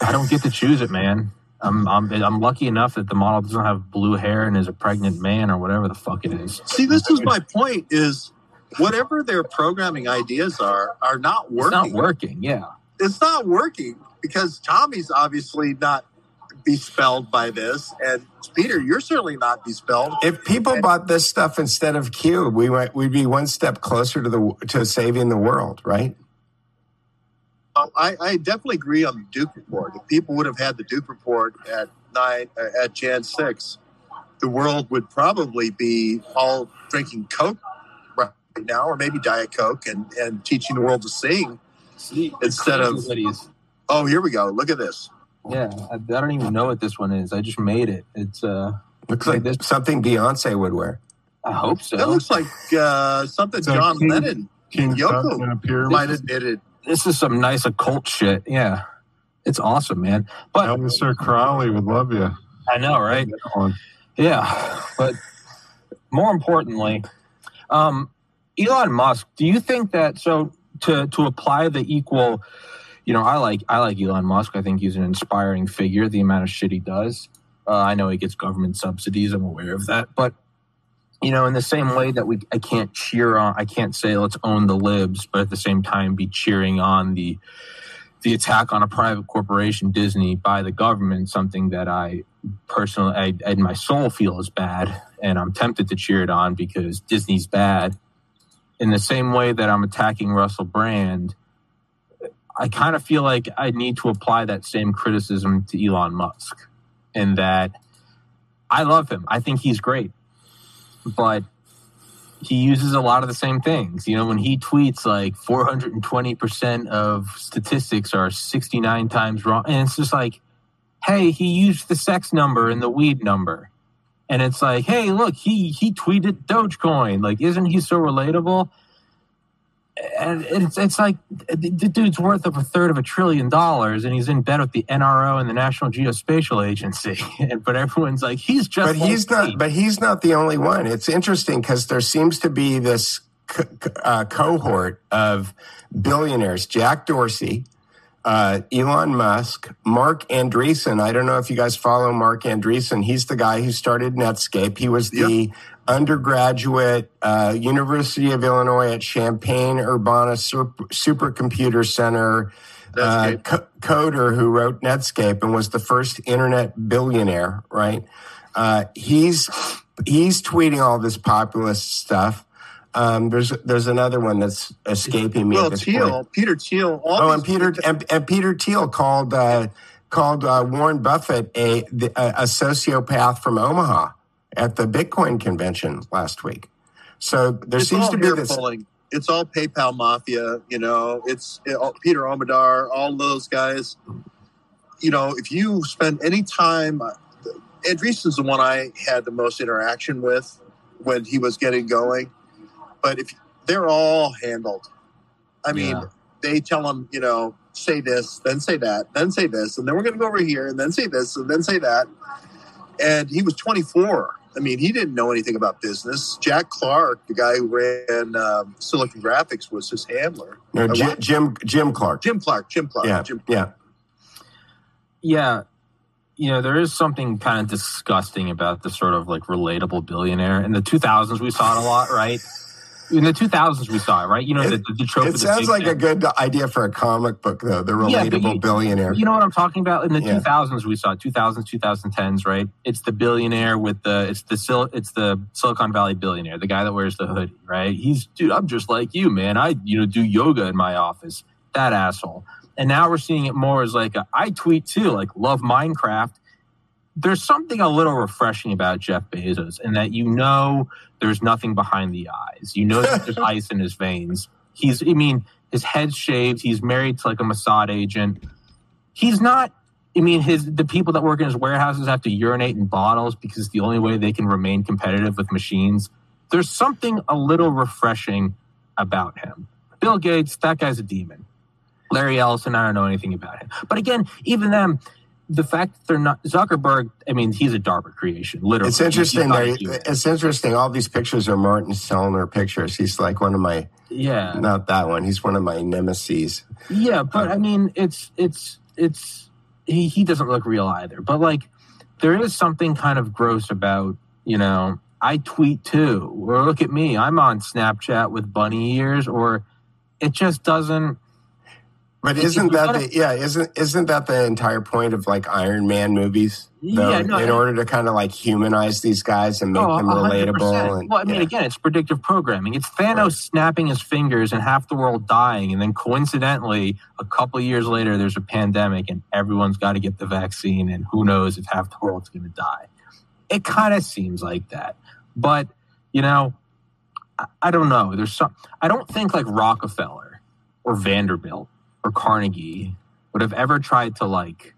i don't get to choose it man i'm i'm i'm lucky enough that the model doesn't have blue hair and is a pregnant man or whatever the fuck it is See, this is my point: is whatever their programming ideas are are not it's working. not working yeah It's not working because Tommy's obviously not bespelled by this, and Peter, you're certainly not bespelled. If people bought this stuff instead of Q, we might we'd be one step closer to the to saving the world, right? Um, I, I definitely agree on the Duke report. If people would have had the Duke report at nine uh, at Jan six, the world would probably be all drinking Coke right now, or maybe Diet Coke, and and teaching the world to sing. Instead of- hoodies. Oh, here we go. Look at this. yeah I, I don't even know what this one is i just made it it's uh Looks like This- something Beyonce would wear. i hope so That looks like uh, something So John King- Lennon King Yoko Tut and a might have knitted. This is some nice occult shit yeah it's awesome man but Mr. Crowley would love you. i know right Yeah, but more importantly, um, Elon Musk. Do you think that so to to apply the equal? You know, I like I like Elon Musk. I think he's an inspiring figure. The amount of shit he does. Uh, I know he gets government subsidies. I'm aware of that, but you know, in the same way that we, I can't cheer on, I can't say let's own the libs, but at the same time be cheering on the the attack on a private corporation, Disney, by the government, something that I personally, I, my soul, feel is bad, and I'm tempted to cheer it on because Disney's bad. In the same way that I'm attacking Russell Brand, I kind of feel like I need to apply that same criticism to Elon Musk, in that I love him. I think he's great, but he uses a lot of the same things. You know, when he tweets like 420% of statistics are 69 times wrong, and it's just like, hey, he used the sex number and the weed number. And it's like, hey, look, he he tweeted Dogecoin. Like, isn't he so relatable? And it's it's like the dude's worth of a third of a trillion dollars, and he's in bed with the NRO and the National Geospatial Agency. but everyone's like, he's just. But he's not. But he's not the only one. It's interesting because there seems to be this co- uh, cohort of billionaires: Jack Dorsey, uh, Elon Musk, Marc Andreessen. I don't know if you guys follow Marc Andreessen. He's the guy who started Netscape. He was the undergraduate, uh, University of Illinois at Champaign Urbana Super, Supercomputer Center uh, co- coder who wrote Netscape and was the first internet billionaire. Right? Uh, he's he's tweeting all this populist stuff. Um, there's there's another one that's escaping me. Well, Thiel, point. Peter Thiel. Oh, and Peter and, and Peter Thiel called uh, called uh, Warren Buffett a, a a sociopath from Omaha at the Bitcoin convention last week. So there it's seems to be this. pulling. It's all PayPal mafia. You know, it's it, all- Peter Omidyar, all those guys. You know, if you spend any time, uh, Andreessen's the one I had the most interaction with when he was getting going. But if they're all handled, I mean, Yeah. they tell him, you know, say this, then say that, then say this, and then we're going to go over here, and then say this, and then say that. And he was 24. I mean, he didn't know anything about business. Jack Clark, the guy who ran um, Silicon Graphics, was his handler. No, I Jim, Jim Jim Clark. Jim Clark, Jim Clark, yeah, Jim yeah. yeah you know there is something kind of disgusting about the sort of like relatable billionaire in the 2000s we saw it a lot right in the 2000s we saw it right? You know the, the, the trope It sounds like a good idea for a comic book, though. The Yeah, relatable you- billionaire. you know what i'm talking about? In the Yeah. 2000s we saw it, 2000s 2010s right? It's the billionaire with the it's the Sil- it's the silicon valley billionaire the guy that wears the hoodie right? He's dude i'm just like you man. I you know do yoga in my office. That asshole. And now we're seeing it more as like a, i tweet too like love minecraft. There's something a little refreshing about Jeff Bezos in that you know there's nothing behind the eyes. You know that there's ice in his veins. He's, I mean, his head's shaved. He's married to like a Mossad agent. He's not. I mean, his the people that work in his warehouses have to urinate in bottles because it's the only way they can remain competitive with machines. There's something a little refreshing about him. Bill Gates, that guy's a demon. Larry Ellison, I don't know anything about him. But again, even them, the fact that they're not Zuckerberg, I mean, he's a DARPA creation, literally. It's interesting. It's interesting. All these pictures are Martin Sellner pictures. He's like one of my, yeah, not that one. He's one of my nemesis. yeah, but I um, mean, it's it's it's he he doesn't look real either. But like, there is something kind of gross about you know. I tweet too, or look at me, I'm on Snapchat with bunny ears, or it just doesn't. But isn't that the yeah? Isn't isn't that the entire point of like Iron Man movies? though, Yeah, no, in order to kind of like humanize these guys and make Oh, them relatable. And, well, I mean, yeah. again, it's predictive programming. It's Thanos Right. snapping his fingers and half the world dying, and then coincidentally, a couple years later, there's a pandemic and everyone's got to get the vaccine, and who knows if half the world's going to die. It kind of seems like that, but you know, I, I don't know. There's some. I don't think like Rockefeller or Vanderbilt or Carnegie would have ever tried to like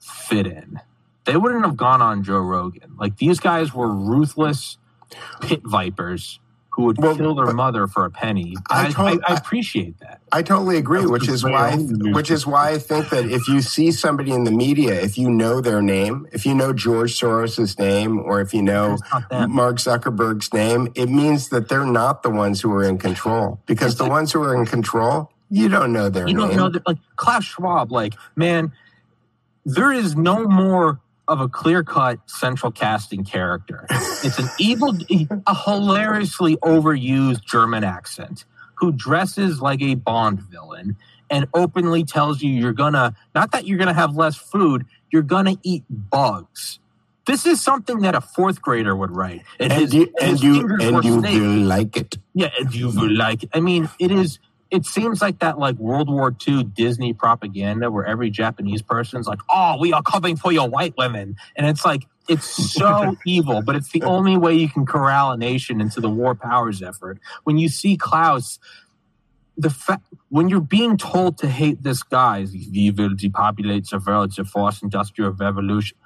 fit in they wouldn't have gone on Joe Rogan. Like these guys were ruthless pit vipers who would Well, kill their mother for a penny. I I, told- I, I appreciate that. I totally agree, which is why I which it. is why I think that if you see somebody in the media, if you know their name, if you know George Soros's name, or if you know It's not them. Mark Zuckerberg's name, it means that they're not the ones who are in control. Because the ones who are in control, you don't know their You name. don't know that, like Klaus Schwab. Like man, there is no more of a clear cut central casting character. It's an evil, a hilariously overused German accent who dresses like a Bond villain and openly tells you you're gonna, not that you're gonna have less food, you're gonna eat bugs. This is something that a fourth grader would write. and his- you and you and you will like it. Yeah, and you will like. it. I mean, it is. It seems like that like World War II Disney propaganda where every Japanese person's like, "Oh, we are coming for your white women," and it's like it's so evil, but it's the only way you can corral a nation into the war powers effort. When you see Klaus, the fa- when you're being told to hate this guy, we will depopulate the world, the fourth industrial revolution.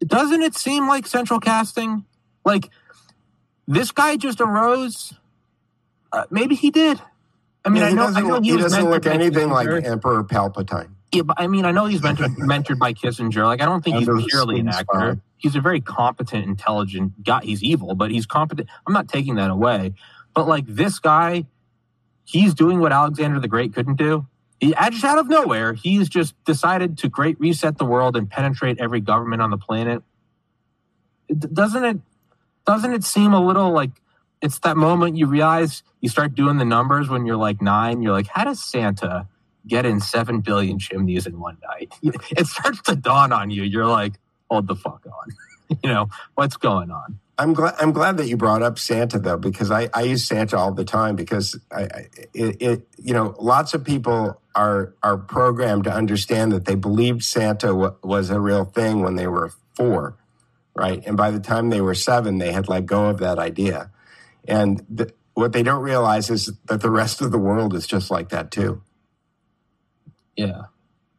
Doesn't it seem like central casting? Like this guy just arose Uh, maybe he did. I mean, Yeah, I know, I know he, he doesn't look anything like Emperor Palpatine. Yeah, but I mean, I know he's mentored, mentored by Kissinger. Like, I don't think he's purely an actor. He's a very competent, intelligent guy. He's evil, but he's competent. I'm not taking that away. But like this guy, he's doing what Alexander the Great couldn't do. He just out of nowhere, he's just decided to great reset the world and penetrate every government on the planet. Doesn't it? Doesn't it seem a little like it's that moment you realize you start doing the numbers when you're like nine? You're like, how does Santa get in seven billion chimneys in one night? It starts to dawn on you. You're like, hold the fuck on. you know what's going on? I'm glad. I'm glad that you brought up Santa though, because I, I use Santa all the time because I, I it, it you know lots of people are are programmed to understand that they believed Santa w- was a real thing when they were four, right? And by the time they were seven, they had let go of that idea, and the, what they don't realize is that the rest of the world is just like that too. Yeah.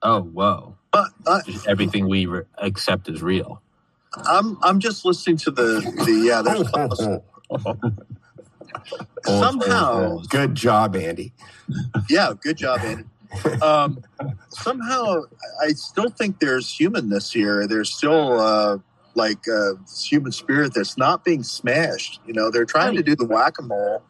Oh, whoa. But uh, everything we re- accept is real. I'm I'm just listening to the the yeah. There's somehow Good job, Andy. yeah. Good job, Andy. Um, somehow I still think there's humanness here. There's still uh, like uh, human spirit that's not being smashed. You know, they're trying to do the whack a mole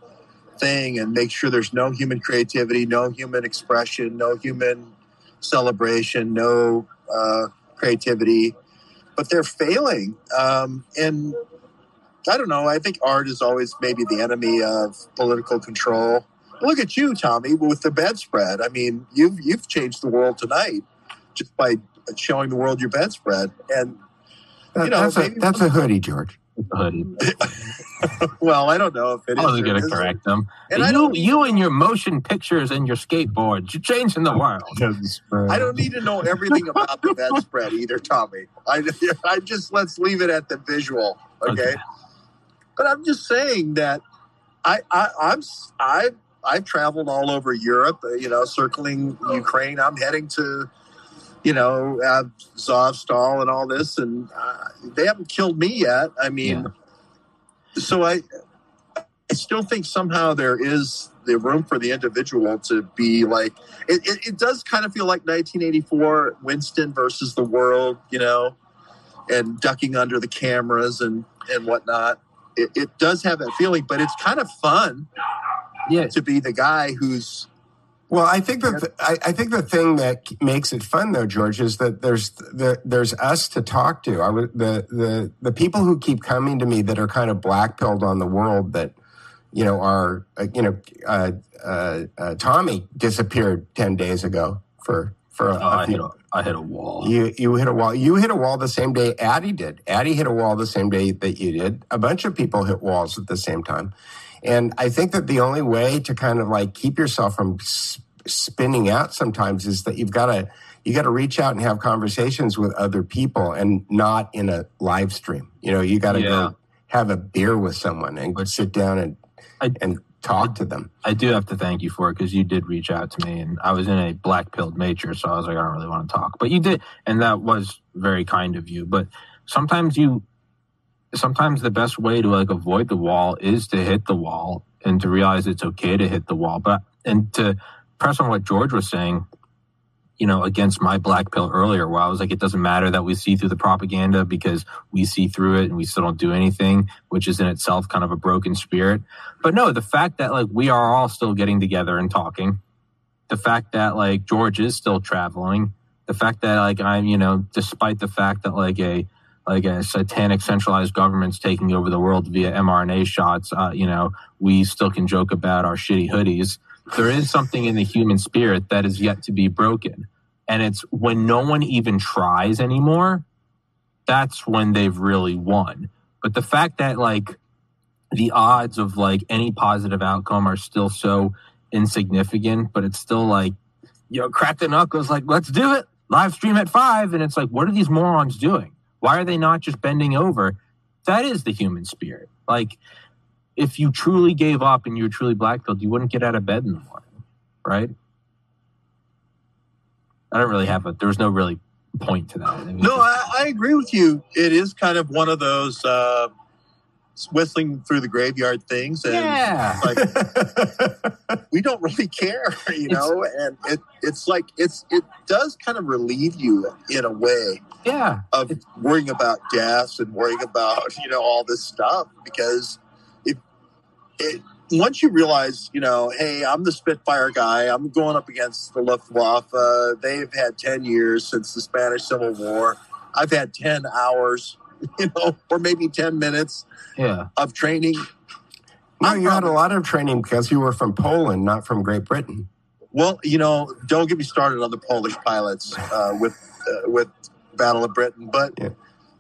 thing and make sure there's no human creativity, no human expression, no human celebration, no uh, creativity. But they're failing. Um, and I don't know. I think art is always maybe the enemy of political control. Look at you, Tommy, with the bedspread. I mean, you've you've changed the world tonight just by showing the world your bedspread. And That- You know, that's a that's a hoodie, George. The hoodie. well, I don't know if it I wasn't or going to correct them. And I you, don't you and your motion pictures and your skateboards, you're changing the world. I don't need to know everything about the bedspread either, Tommy. I, I just let's leave it at the visual, okay? Okay. But I'm just saying that I, I I'm I've I've traveled all over Europe, uh, you know, circling Ukraine. I'm heading to, you know, uh, Azovstal and all this, and uh, they haven't killed me yet. I mean, so I I still think somehow there is the room for the individual to be like it, it, it does kind of feel like 1984 Winston versus the world, you know, and ducking under the cameras and and whatnot. It, it does have that feeling, but it's kind of fun Yeah. to be the guy who's Well, I think that the, I, I think the thing that makes it fun, though, George, is that there's the, there's us to talk to. I would the the the people who keep coming to me that are kind of black pilled on the world that you know are uh, you know uh, uh, uh, Tommy disappeared ten days ago for for a, Oh, a a, I hit a wall. You you hit a wall. You hit a wall the same day Addy did. Addy hit a wall the same day that you did. A bunch of people hit walls at the same time. And I think that the only way to kind of like keep yourself from spinning out sometimes is that you've got to you got to reach out and have conversations with other people and not in a live stream. You know, you got to Yeah. go have a beer with someone and But- sit down and I- and talk to them. I do have to thank you for it because you did reach out to me, and I was in a black pilled nature, so I was like, I don't really want to talk, but you did, and that was very kind of you. But sometimes you, sometimes the best way to like avoid the wall is to hit the wall and to realize it's okay to hit the wall. But and to press on what George was saying, you know, against my black pill earlier, where I was like, it doesn't matter that we see through the propaganda because we see through it and we still don't do anything, which is in itself kind of a broken spirit. But no, the fact that like we are all still getting together and talking, the fact that like George is still traveling, the fact that like I'm, you know, despite the fact that like a like a satanic centralized government's taking over the world via mRNA shots, uh, you know, we still can joke about our shitty hoodies. There is something in the human spirit that is yet to be broken. And it's when no one even tries anymore, that's when they've really won. But the fact that like the odds of like any positive outcome are still so insignificant, but it's still like, you know, crack the knuckles, like, let's do it. Live stream at five. And it's like, what are these morons doing? Why are they not just bending over? That is the human spirit. Like, if you truly gave up and you were truly blackpilled, you wouldn't get out of bed in the morning, right? I don't really have a, there was no really point to that. No, I, I agree with you. It is kind of one of those uh, whistling through the graveyard things, and Yeah. like we don't really care, you know. And it it's like it's it does kind of relieve you in a way Yeah. of worrying about gas and worrying about you know all this stuff because it once you realize you know hey i'm the spitfire guy i'm going up against the luftwaffe they've had 10 years since the spanish civil war i've had 10 hours you know or maybe 10 minutes Yeah. of training no, you had a lot of training because you were from Poland, not from Great Britain. Well, you know, don't get me started on the Polish pilots uh, with uh, with Battle of Britain, but Yeah.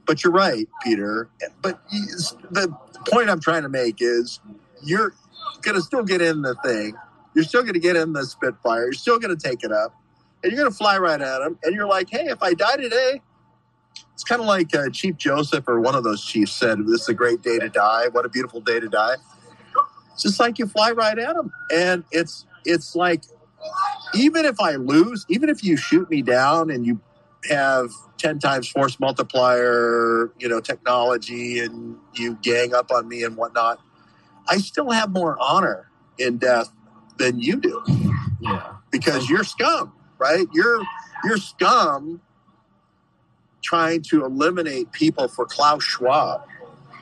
but you're right, Peter. But the point I'm trying to make is you're going to still get in the thing. You're still going to get in the Spitfire. You're still going to take it up, and you're going to fly right at them. And you're like, hey, if I die today. It's kind of like uh, Chief Joseph or one of those chiefs said, "This is a great day to die. What a beautiful day to die." It's just like you fly right at them, and it's it's like even if I lose, even if you shoot me down and you have 10 times force multiplier, you know, technology and you gang up on me and whatnot, I still have more honor in death than you do Yeah. because you're scum, right? You're, you're scum trying to eliminate people for Klaus Schwab.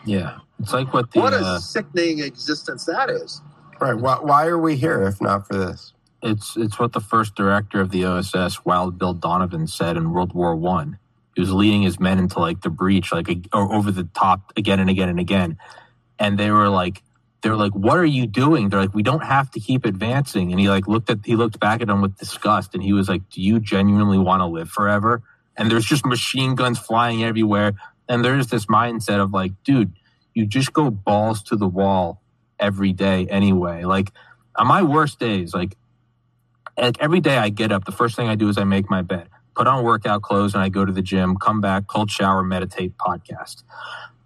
Yeah. It's like what the What a uh, sickening existence that is. Right. Why, why are we here if not for this? it's it's what the first director of the OSS, Wild Bill Donovan, said in World War One. He was leading his men into like the breach, like a, or over the top again and again and again, and they were like, they were like, "What are you doing?" They're like, "We don't have to keep advancing." And he like looked at he looked back at them with disgust, and he was like, "Do you genuinely want to live forever?" And there's just machine guns flying everywhere, and there's this mindset of like, dude, you just go balls to the wall every day anyway. Like on my worst days, like like every day I get up, the first thing I do is I make my bed, put on workout clothes, and I go to the gym, come back, cold shower, meditate, podcast.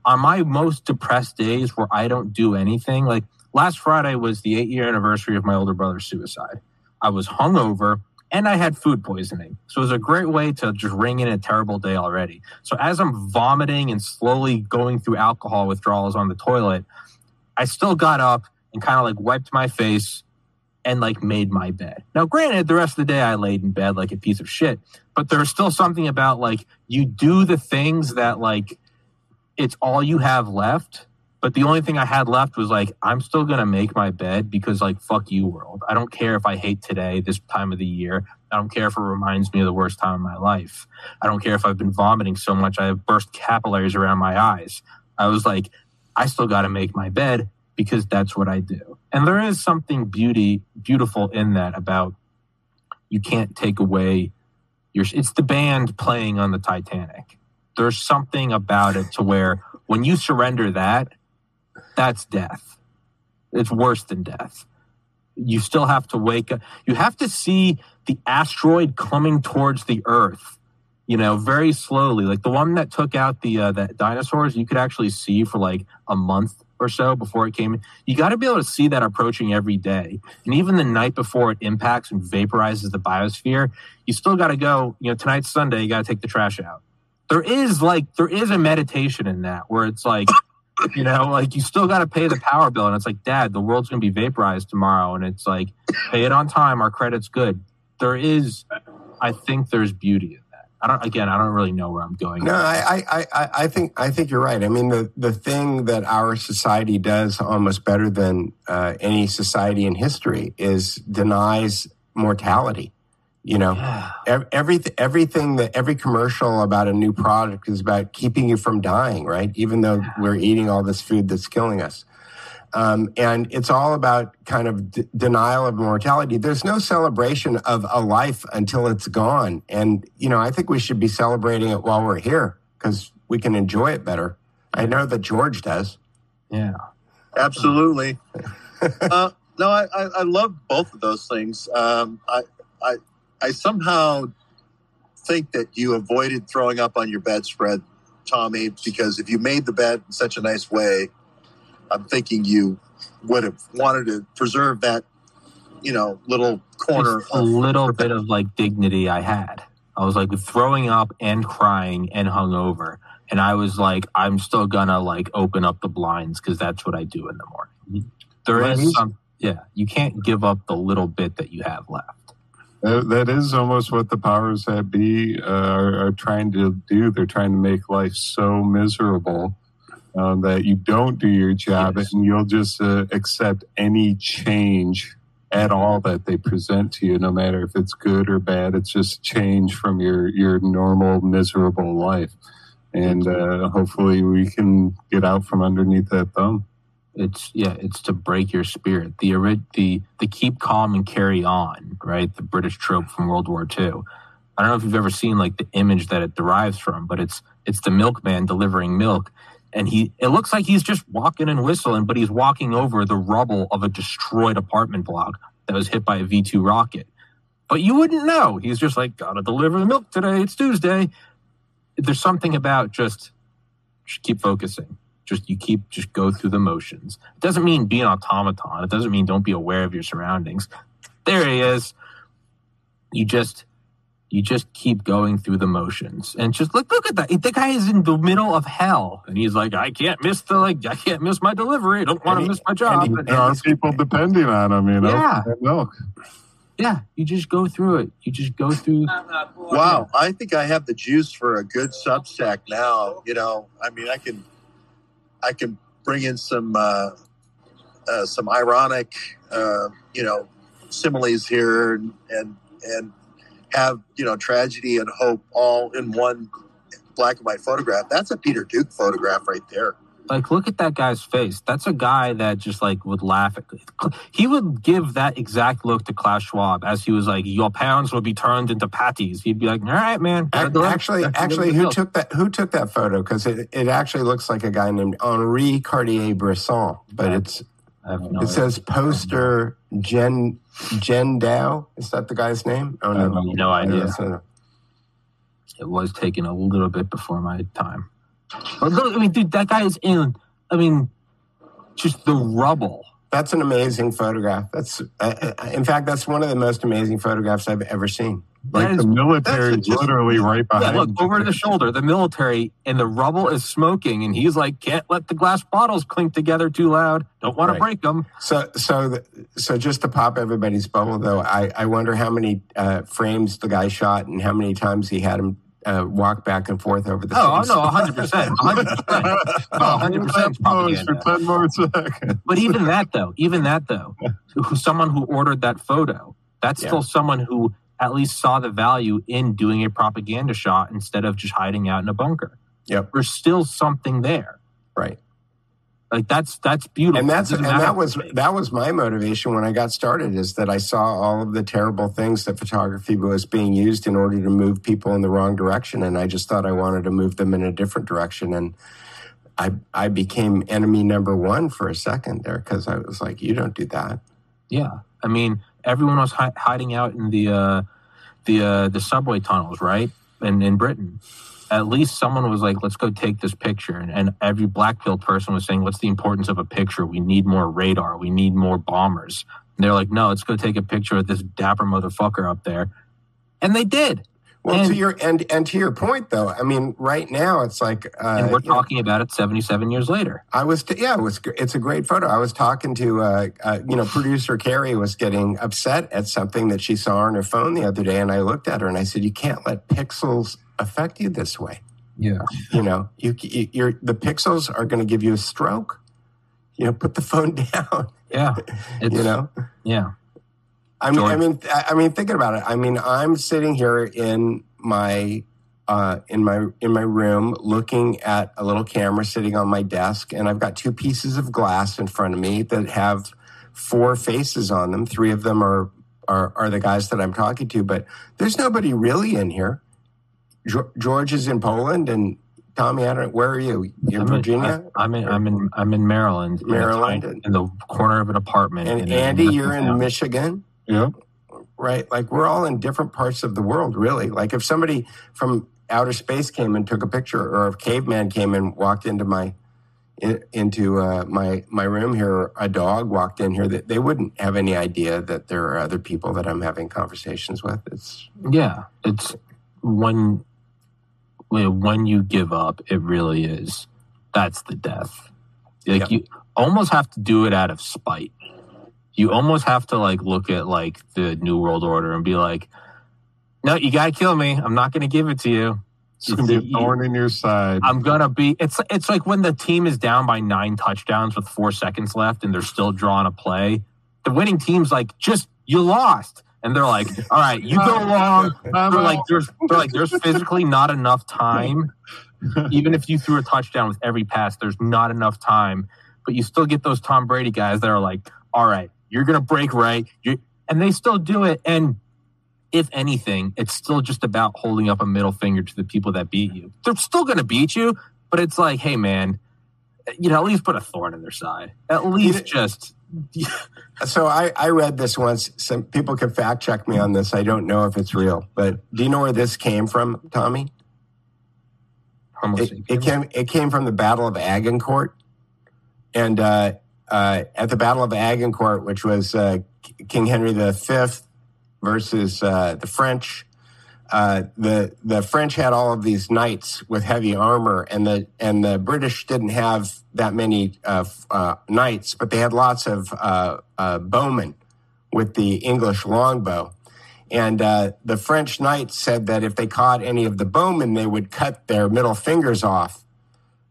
On my most depressed days where I don't do anything, like last Friday was the eight year anniversary of my older brother's suicide. I was hungover and I had food poisoning. So it was a great way to just ring in a terrible day already. So as I'm vomiting and slowly going through alcohol withdrawals on the toilet, I still got up and kind of like wiped my face and like made my bed. Now, granted, the rest of the day I laid in bed like a piece of shit, but there's still something about like you do the things that like it's all you have left. But the only thing I had left was like, I'm still gonna make my bed because like fuck you world. I don't care if I hate today, this time of the year. I don't care if it reminds me of the worst time of my life. I don't care if I've been vomiting so much I have burst capillaries around my eyes. I was like, I still gotta make my bed because that's what I do. And there is something beauty beautiful in that about you can't take away your it's the band playing on the Titanic. There's something about it to where when you surrender that, that's death. It's worse than death. You still have to wake up. You have to see the asteroid coming towards the Earth, you know, very slowly. Like the one that took out the uh, the dinosaurs, you could actually see for like a month or so before it came. You got to be able to see that approaching every day. And even the night before it impacts and vaporizes the biosphere, you still got to go, you know, tonight's Sunday, you got to take the trash out. There is like, there is a meditation in that where it's like, you know, like you still got to pay the power bill. And it's like, Dad, the world's going to be vaporized tomorrow. And it's like, pay it on time. Our credit's good. There is, I think there's beauty in that. I don't, again, I don't really know where I'm going. No, I, I, I, I think I think you're right. I mean, the the thing that our society does almost better than uh, any society in history is denies mortality. You know, Yeah. Ev- everything everything that every commercial about a new product is about keeping you from dying, right? Even though we're eating all this food that's killing us. Um, and it's all about kind of d- denial of mortality. There's no celebration of a life until it's gone. And, you know, I think we should be celebrating it while we're here because we can enjoy it better. I know that George does. Yeah. Absolutely. uh, no, I, I, I love both of those things. Um, I, I, I somehow think that you avoided throwing up on your bedspread, Tommy, because if you made the bed in such a nice way, I'm thinking you would have wanted to preserve that, you know, little corner. Just a of- little bit of like dignity I had. I was like throwing up and crying and hungover. And I was like, I'm still gonna like open up the blinds because that's what I do in the morning. There Well, some, yeah, you can't give up the little bit that you have left. That, that is almost what the powers that be uh, are, are trying to do. They're trying to make life so miserable um, that you don't do your job Yes. and you'll just uh, accept any change at all that they present to you, no matter if it's good or bad. It's just change from your, your normal miserable life. And uh, hopefully we can get out from underneath that thumb. It's yeah, it's to break your spirit. The the the keep calm and carry on, right? The British trope from World War II. I don't know if you've ever seen like the image that it derives from, but it's it's the milkman delivering milk, and he it looks like he's just walking and whistling, but he's walking over the rubble of a destroyed apartment block that was hit by a V two rocket. But you wouldn't know. He's just like, gotta deliver the milk today. It's Tuesday. There's something about just, just keep focusing just you keep just go through the motions. It doesn't mean be an automaton. It doesn't mean don't be aware of your surroundings. There he is. You just you just keep going through the motions and just look look at that. The guy is in the middle of hell and he's like, I can't miss the like I can't miss my delivery. I don't want to miss my job. and he- But- There are people depending on him, you know, Yeah. milk. yeah, you just go through it. You just go through Wow, I think I have the juice for a good Substack now. You know, I mean, I can, I can bring in some, uh, uh, some ironic, uh, you know, similes here, and and and have you know tragedy and hope all in one black and white photograph. That's a Peter Duke photograph right there. Like look at that guy's face that's a guy that just like would laugh at he would give that exact look to klaus schwab as he was like your pounds will be turned into patties he'd be like all right man Ac- Actually, actually, who took that? Who took that photo? Because it, it actually looks like a guy named Henri Cartier-Bresson, but it's no it says poster Jen Jen Dow. Is that the guy's name? Oh I have no idea. that's uh, it was taken a little bit before my time but look i mean dude that guy is in i mean just the rubble That's an amazing photograph. That's, uh, in fact, that's one of the most amazing photographs I've ever seen. Like That the military is just- literally right yeah, behind. look over the shoulder the military and the rubble is smoking and he's like can't let the glass bottles clink together too loud don't want Right. to break them So, so, the, so, just to pop everybody's bubble, though, I, I wonder how many uh, frames the guy shot and how many times he had him uh, walk back and forth over the. Oh, city. no, 100%. 100%. Oh, 100% Hold that pose for 10 more seconds. But even that, though, even that, though, someone who ordered that photo, that's Yeah. still someone who at least saw the value in doing a propaganda shot instead of just hiding out in a bunker. Yep. There's still something there. Right. Like that's that's beautiful. and that's and that was what it is. that was my motivation when I got started is that I saw all of the terrible things that photography was being used in order to move people in the wrong direction and I just thought I wanted to move them in a different direction and I I became enemy number 1 for a second there cuz I was like you don't do that. Yeah, I mean, everyone was hi- hiding out in the uh, the uh, the subway tunnels, right? In in Britain, at least someone was like, "Let's go take this picture," and, and every black pilled person was saying, "What's the importance of a picture? We need more radar. We need more bombers." And they're like, "No, let's go take a picture of this dapper motherfucker up there," and they did. Well, to your and and to your point though, I mean, right now it's like uh, And we're you know, talking about it seventy seven years later. I was, t- yeah, it was. It's a great photo. I was talking to, uh, uh, you know, producer Carrie was getting upset at something that she saw on her phone the other day, and I looked at her and I said, "You can't let pixels affect you this way. Yeah, You know, you, you you're the pixels are going to give you a stroke. You know, put the phone down. yeah, it's, you know, yeah, I mean, I mean, I I mean, thinking about it. I mean, I'm sitting here in my uh, in my in my room, looking at a little camera sitting on my desk, and I've got two pieces of glass in front of me that have four faces on them. Three of them are are, are the guys that I'm talking to, but there's nobody really in here. Geo- George is in Poland, and Tommy, I don't. Where are you? You in I'm Virginia? I, am in I'm in I'm in Maryland, in a Maryland. in the corner of an apartment. and in Andy, you're in. Michigan. Yeah. right? Like we're all in different parts of the world, really. Like if somebody from outer space came and took a picture, or if caveman came and walked into my in, into uh, my my room here, or a dog walked in here, that they wouldn't have any idea that there are other people that I'm having conversations with. It's Yeah, it's when when you give up, it really is that's the death. Like Yep. you almost have to do it out of spite. You almost have to like look at like the New World Order and be like, "No, you gotta kill me. I'm not gonna give it to you. It's to be a thorn in your side. I'm gonna be." It's it's like when the team is down by nine touchdowns with four seconds left and they're still drawing a play. The winning team's like, "Just you lost," and they're like, "All right, you go uh, along." Uh, they're like, "There's they're like there's physically not enough time." even if you threw a touchdown with every pass, there's not enough time. But you still get those Tom Brady guys that are like, all right, you're going to break right. you and they still do it. And if anything, it's still just about holding up a middle finger to the people that beat you. They're still going to beat you, but it's like, hey, man, you know, at least put a thorn in their side. At least just. So I, I read this once. Some people can fact check me on this. I don't know if it's real, but do you know where this came from, Tommy? It, it came it came from the Battle of Agincourt, and uh, uh, at the Battle of Agincourt, which was uh, King Henry V versus uh, the French. Uh, the the French had all of these knights with heavy armor, and the and the British didn't have that many uh, uh, knights, but they had lots of uh, uh, bowmen with the English longbow. And uh, the French knights said that if they caught any of the bowmen, they would cut their middle fingers off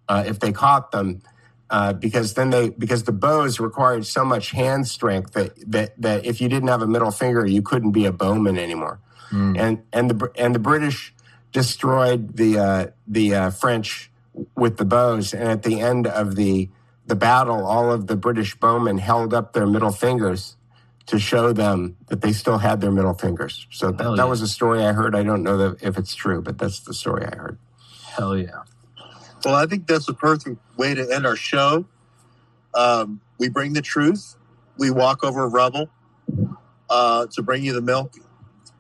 if they caught them, uh, because then they because the bows required so much hand strength that, that that if you didn't have a middle finger, you couldn't be a bowman anymore. Mm. And and the and the British destroyed the uh, the uh, French with the bows. And at the end of the the battle, all of the British bowmen held up their middle fingers to show them that they still had their middle fingers. So that, Hell that was a story I heard. I don't know that if it's true, but that's the story I heard. Hell yeah. Well, I think that's the perfect way to end our show. Um, we bring the truth. We walk over rubble uh, to bring you the milk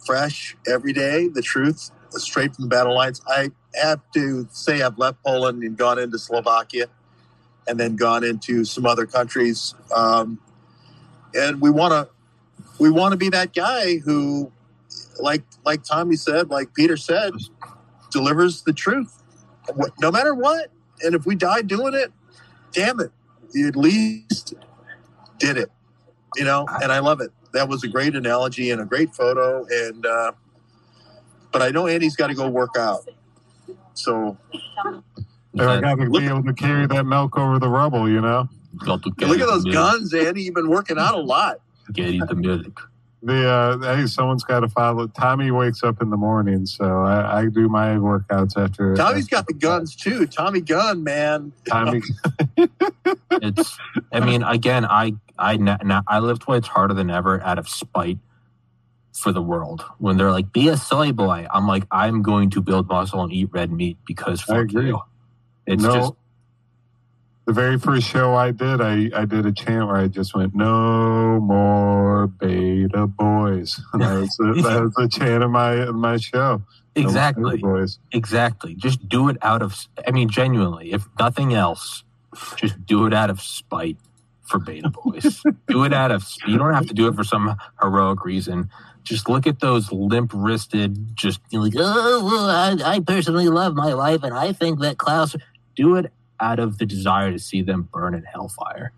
fresh every day, the truth straight from the battle lines. I have to say I've left Poland and gone into Slovakia and then gone into some other countries. Um, and we want to we want to be that guy who like like Tommy said, like Peter said, delivers the truth no matter what. And if we die doing it, damn it, you at least did it. You know, and I love it. That was a great analogy and a great photo. And uh, but I know Andy's got to go work out. So So I got to be able to carry that milk over the rubble, you know? Look at those guns, Andy. You've been working out a lot. Carry the milk. The uh, hey, someone's got to follow. Tommy wakes up in the morning, so I, I do my workouts after. Tommy's got the guns too. Tommy Gun, man. Tommy, it's i mean again i i na- na- i lift weights harder than ever out of spite for the world when they're like be a soy boy i'm like i'm going to build muscle and eat red meat because I fuck agree. you it's no, just the very first show I did, I, I did a chant where I just went, "No more beta boys." That was a, that was the chant of my of my show. Exactly beta boys. exactly just do it out of i mean genuinely if nothing else just do it out of spite for beta boys do it out of you don't have to do it for some heroic reason just look at those limp wristed just like oh well, I, I personally love my life and i think that klaus do it out of the desire to see them burn in hellfire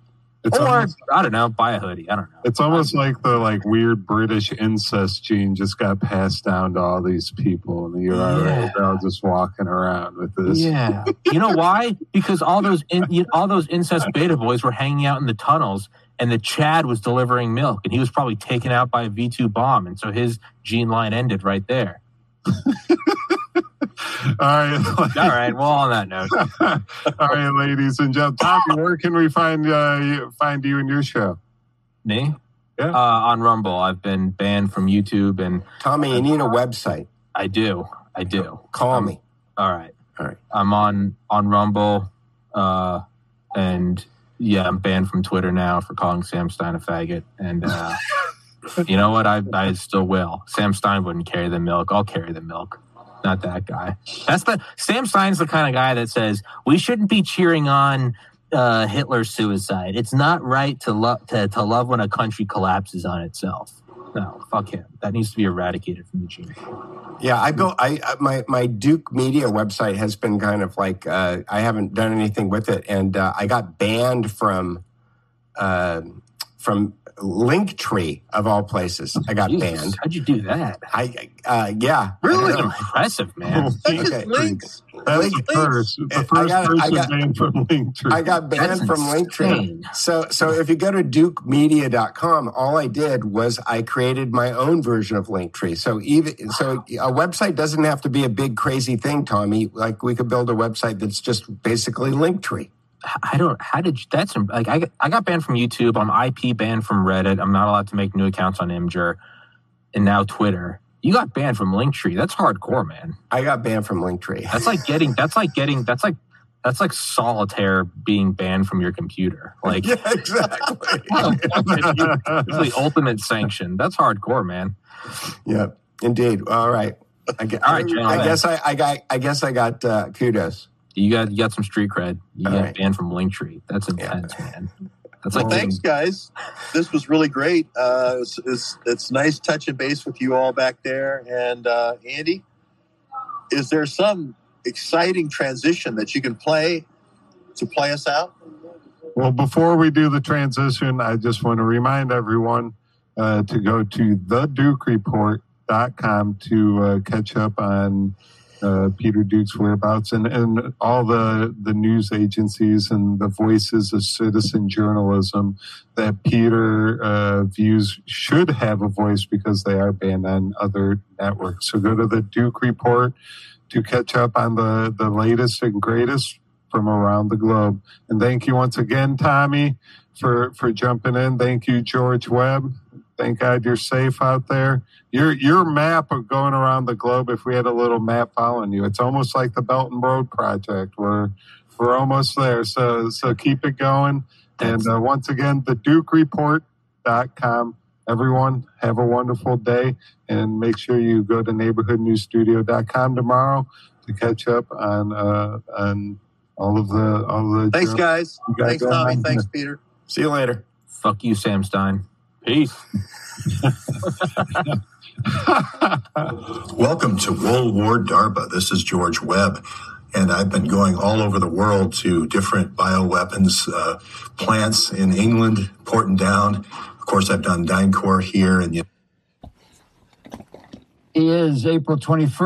It's or almost, i don't know buy a hoodie i don't know it's almost like the like weird British incest gene just got passed down to all these people, and you're oh, Yeah. they're all just walking around with this. Yeah, you know why? Because all those in, you all those incest beta boys were hanging out in the tunnels, and the Chad was delivering milk, and he was probably taken out by a V two bomb, and so his gene line ended right there. All right. All right. Well, on that note, All right, ladies and gentlemen. Tommy, where can we find uh, you, find you and your show? me, Yeah. uh, on Rumble, I've been banned from YouTube, and Tommy, you need a website. I do, I do. Call Um, me. All right. All right. I'm on on Rumble, uh, and yeah, I'm banned from Twitter now for calling Sam Stein a faggot. And uh, you know what? I I still will. Sam Stein wouldn't carry the milk. I'll carry the milk. Not that guy. That's the Sam Stein's the kind of guy that says we shouldn't be cheering on uh, Hitler's suicide. It's not right to love to, to love when a country collapses on itself. No, fuck him. That needs to be eradicated from the gene. Yeah, I built. I my my Duke Media website has been kind of like uh, I haven't done anything with it, and uh, I got banned from uh, from Linktree of all places. I got Jesus, banned. How'd you do that? I uh, yeah, Really? That's impressive, man. That's just Okay. links. That's Link- the first. The I first got- person got- banned from Linktree. I got banned That's from Linktree. So, so if you go to dukemedia.com, all I did was I created my own version of Linktree. So even so, a website doesn't have to be a big crazy thing, Tommy. Like we could build a website that's just basically Linktree. I don't. How did you, that's like? I got, I got banned from YouTube. I'm IP banned from Reddit. I'm not allowed to make new accounts on Imgur, and now Twitter. You got banned from Linktree. That's hardcore, man. I got banned from Linktree. That's like getting. That's like getting. That's like. That's like solitaire being banned from your computer. Like yeah, exactly. it's the ultimate sanction. That's hardcore, man. yeah, indeed. All right. I, gue- All right, I go guess I, I got. I guess I got uh, kudos. You got you got some street cred. You All got right. banned from Linktree. That's intense, man. That's Well, like thanks, guys. This was really great. Uh, it's, it's, it's nice touching base with you all back there. And uh, Andy, is there some exciting transition that you can play to play us out? Well, before we do the transition, I just want to remind everyone uh, to go to thedukereport.com to uh, catch up on uh, Peter Duke's whereabouts and, and all the, the news agencies and the voices of citizen journalism that Peter uh, views should have a voice because they are banned on other networks. So go to the Duke Report to catch up on the, the latest and greatest from around the globe. And thank you once again, Tommy, for, for jumping in. Thank you, George Webb. Thank God you're safe out there. Your your map of going around the globe, if we had a little map following you, it's almost like the Belt and Road Project. We're we're almost there. So so keep it going. And uh, once again, the DukeReport.com. Everyone, have a wonderful day, and make sure you go to neighborhoodnewsstudio.com tomorrow to catch up on uh, on all of the all of the. Thanks, guys. Guys Thanks, Tommy. Thanks, Peter. See you later. fuck you, Sam Stein. Peace. Welcome to World War DARPA. This is George Webb, and I've been going all over the world to different bioweapons uh, plants in England, Porton Down. Of course, I've done DynCorp here, and is April 21st.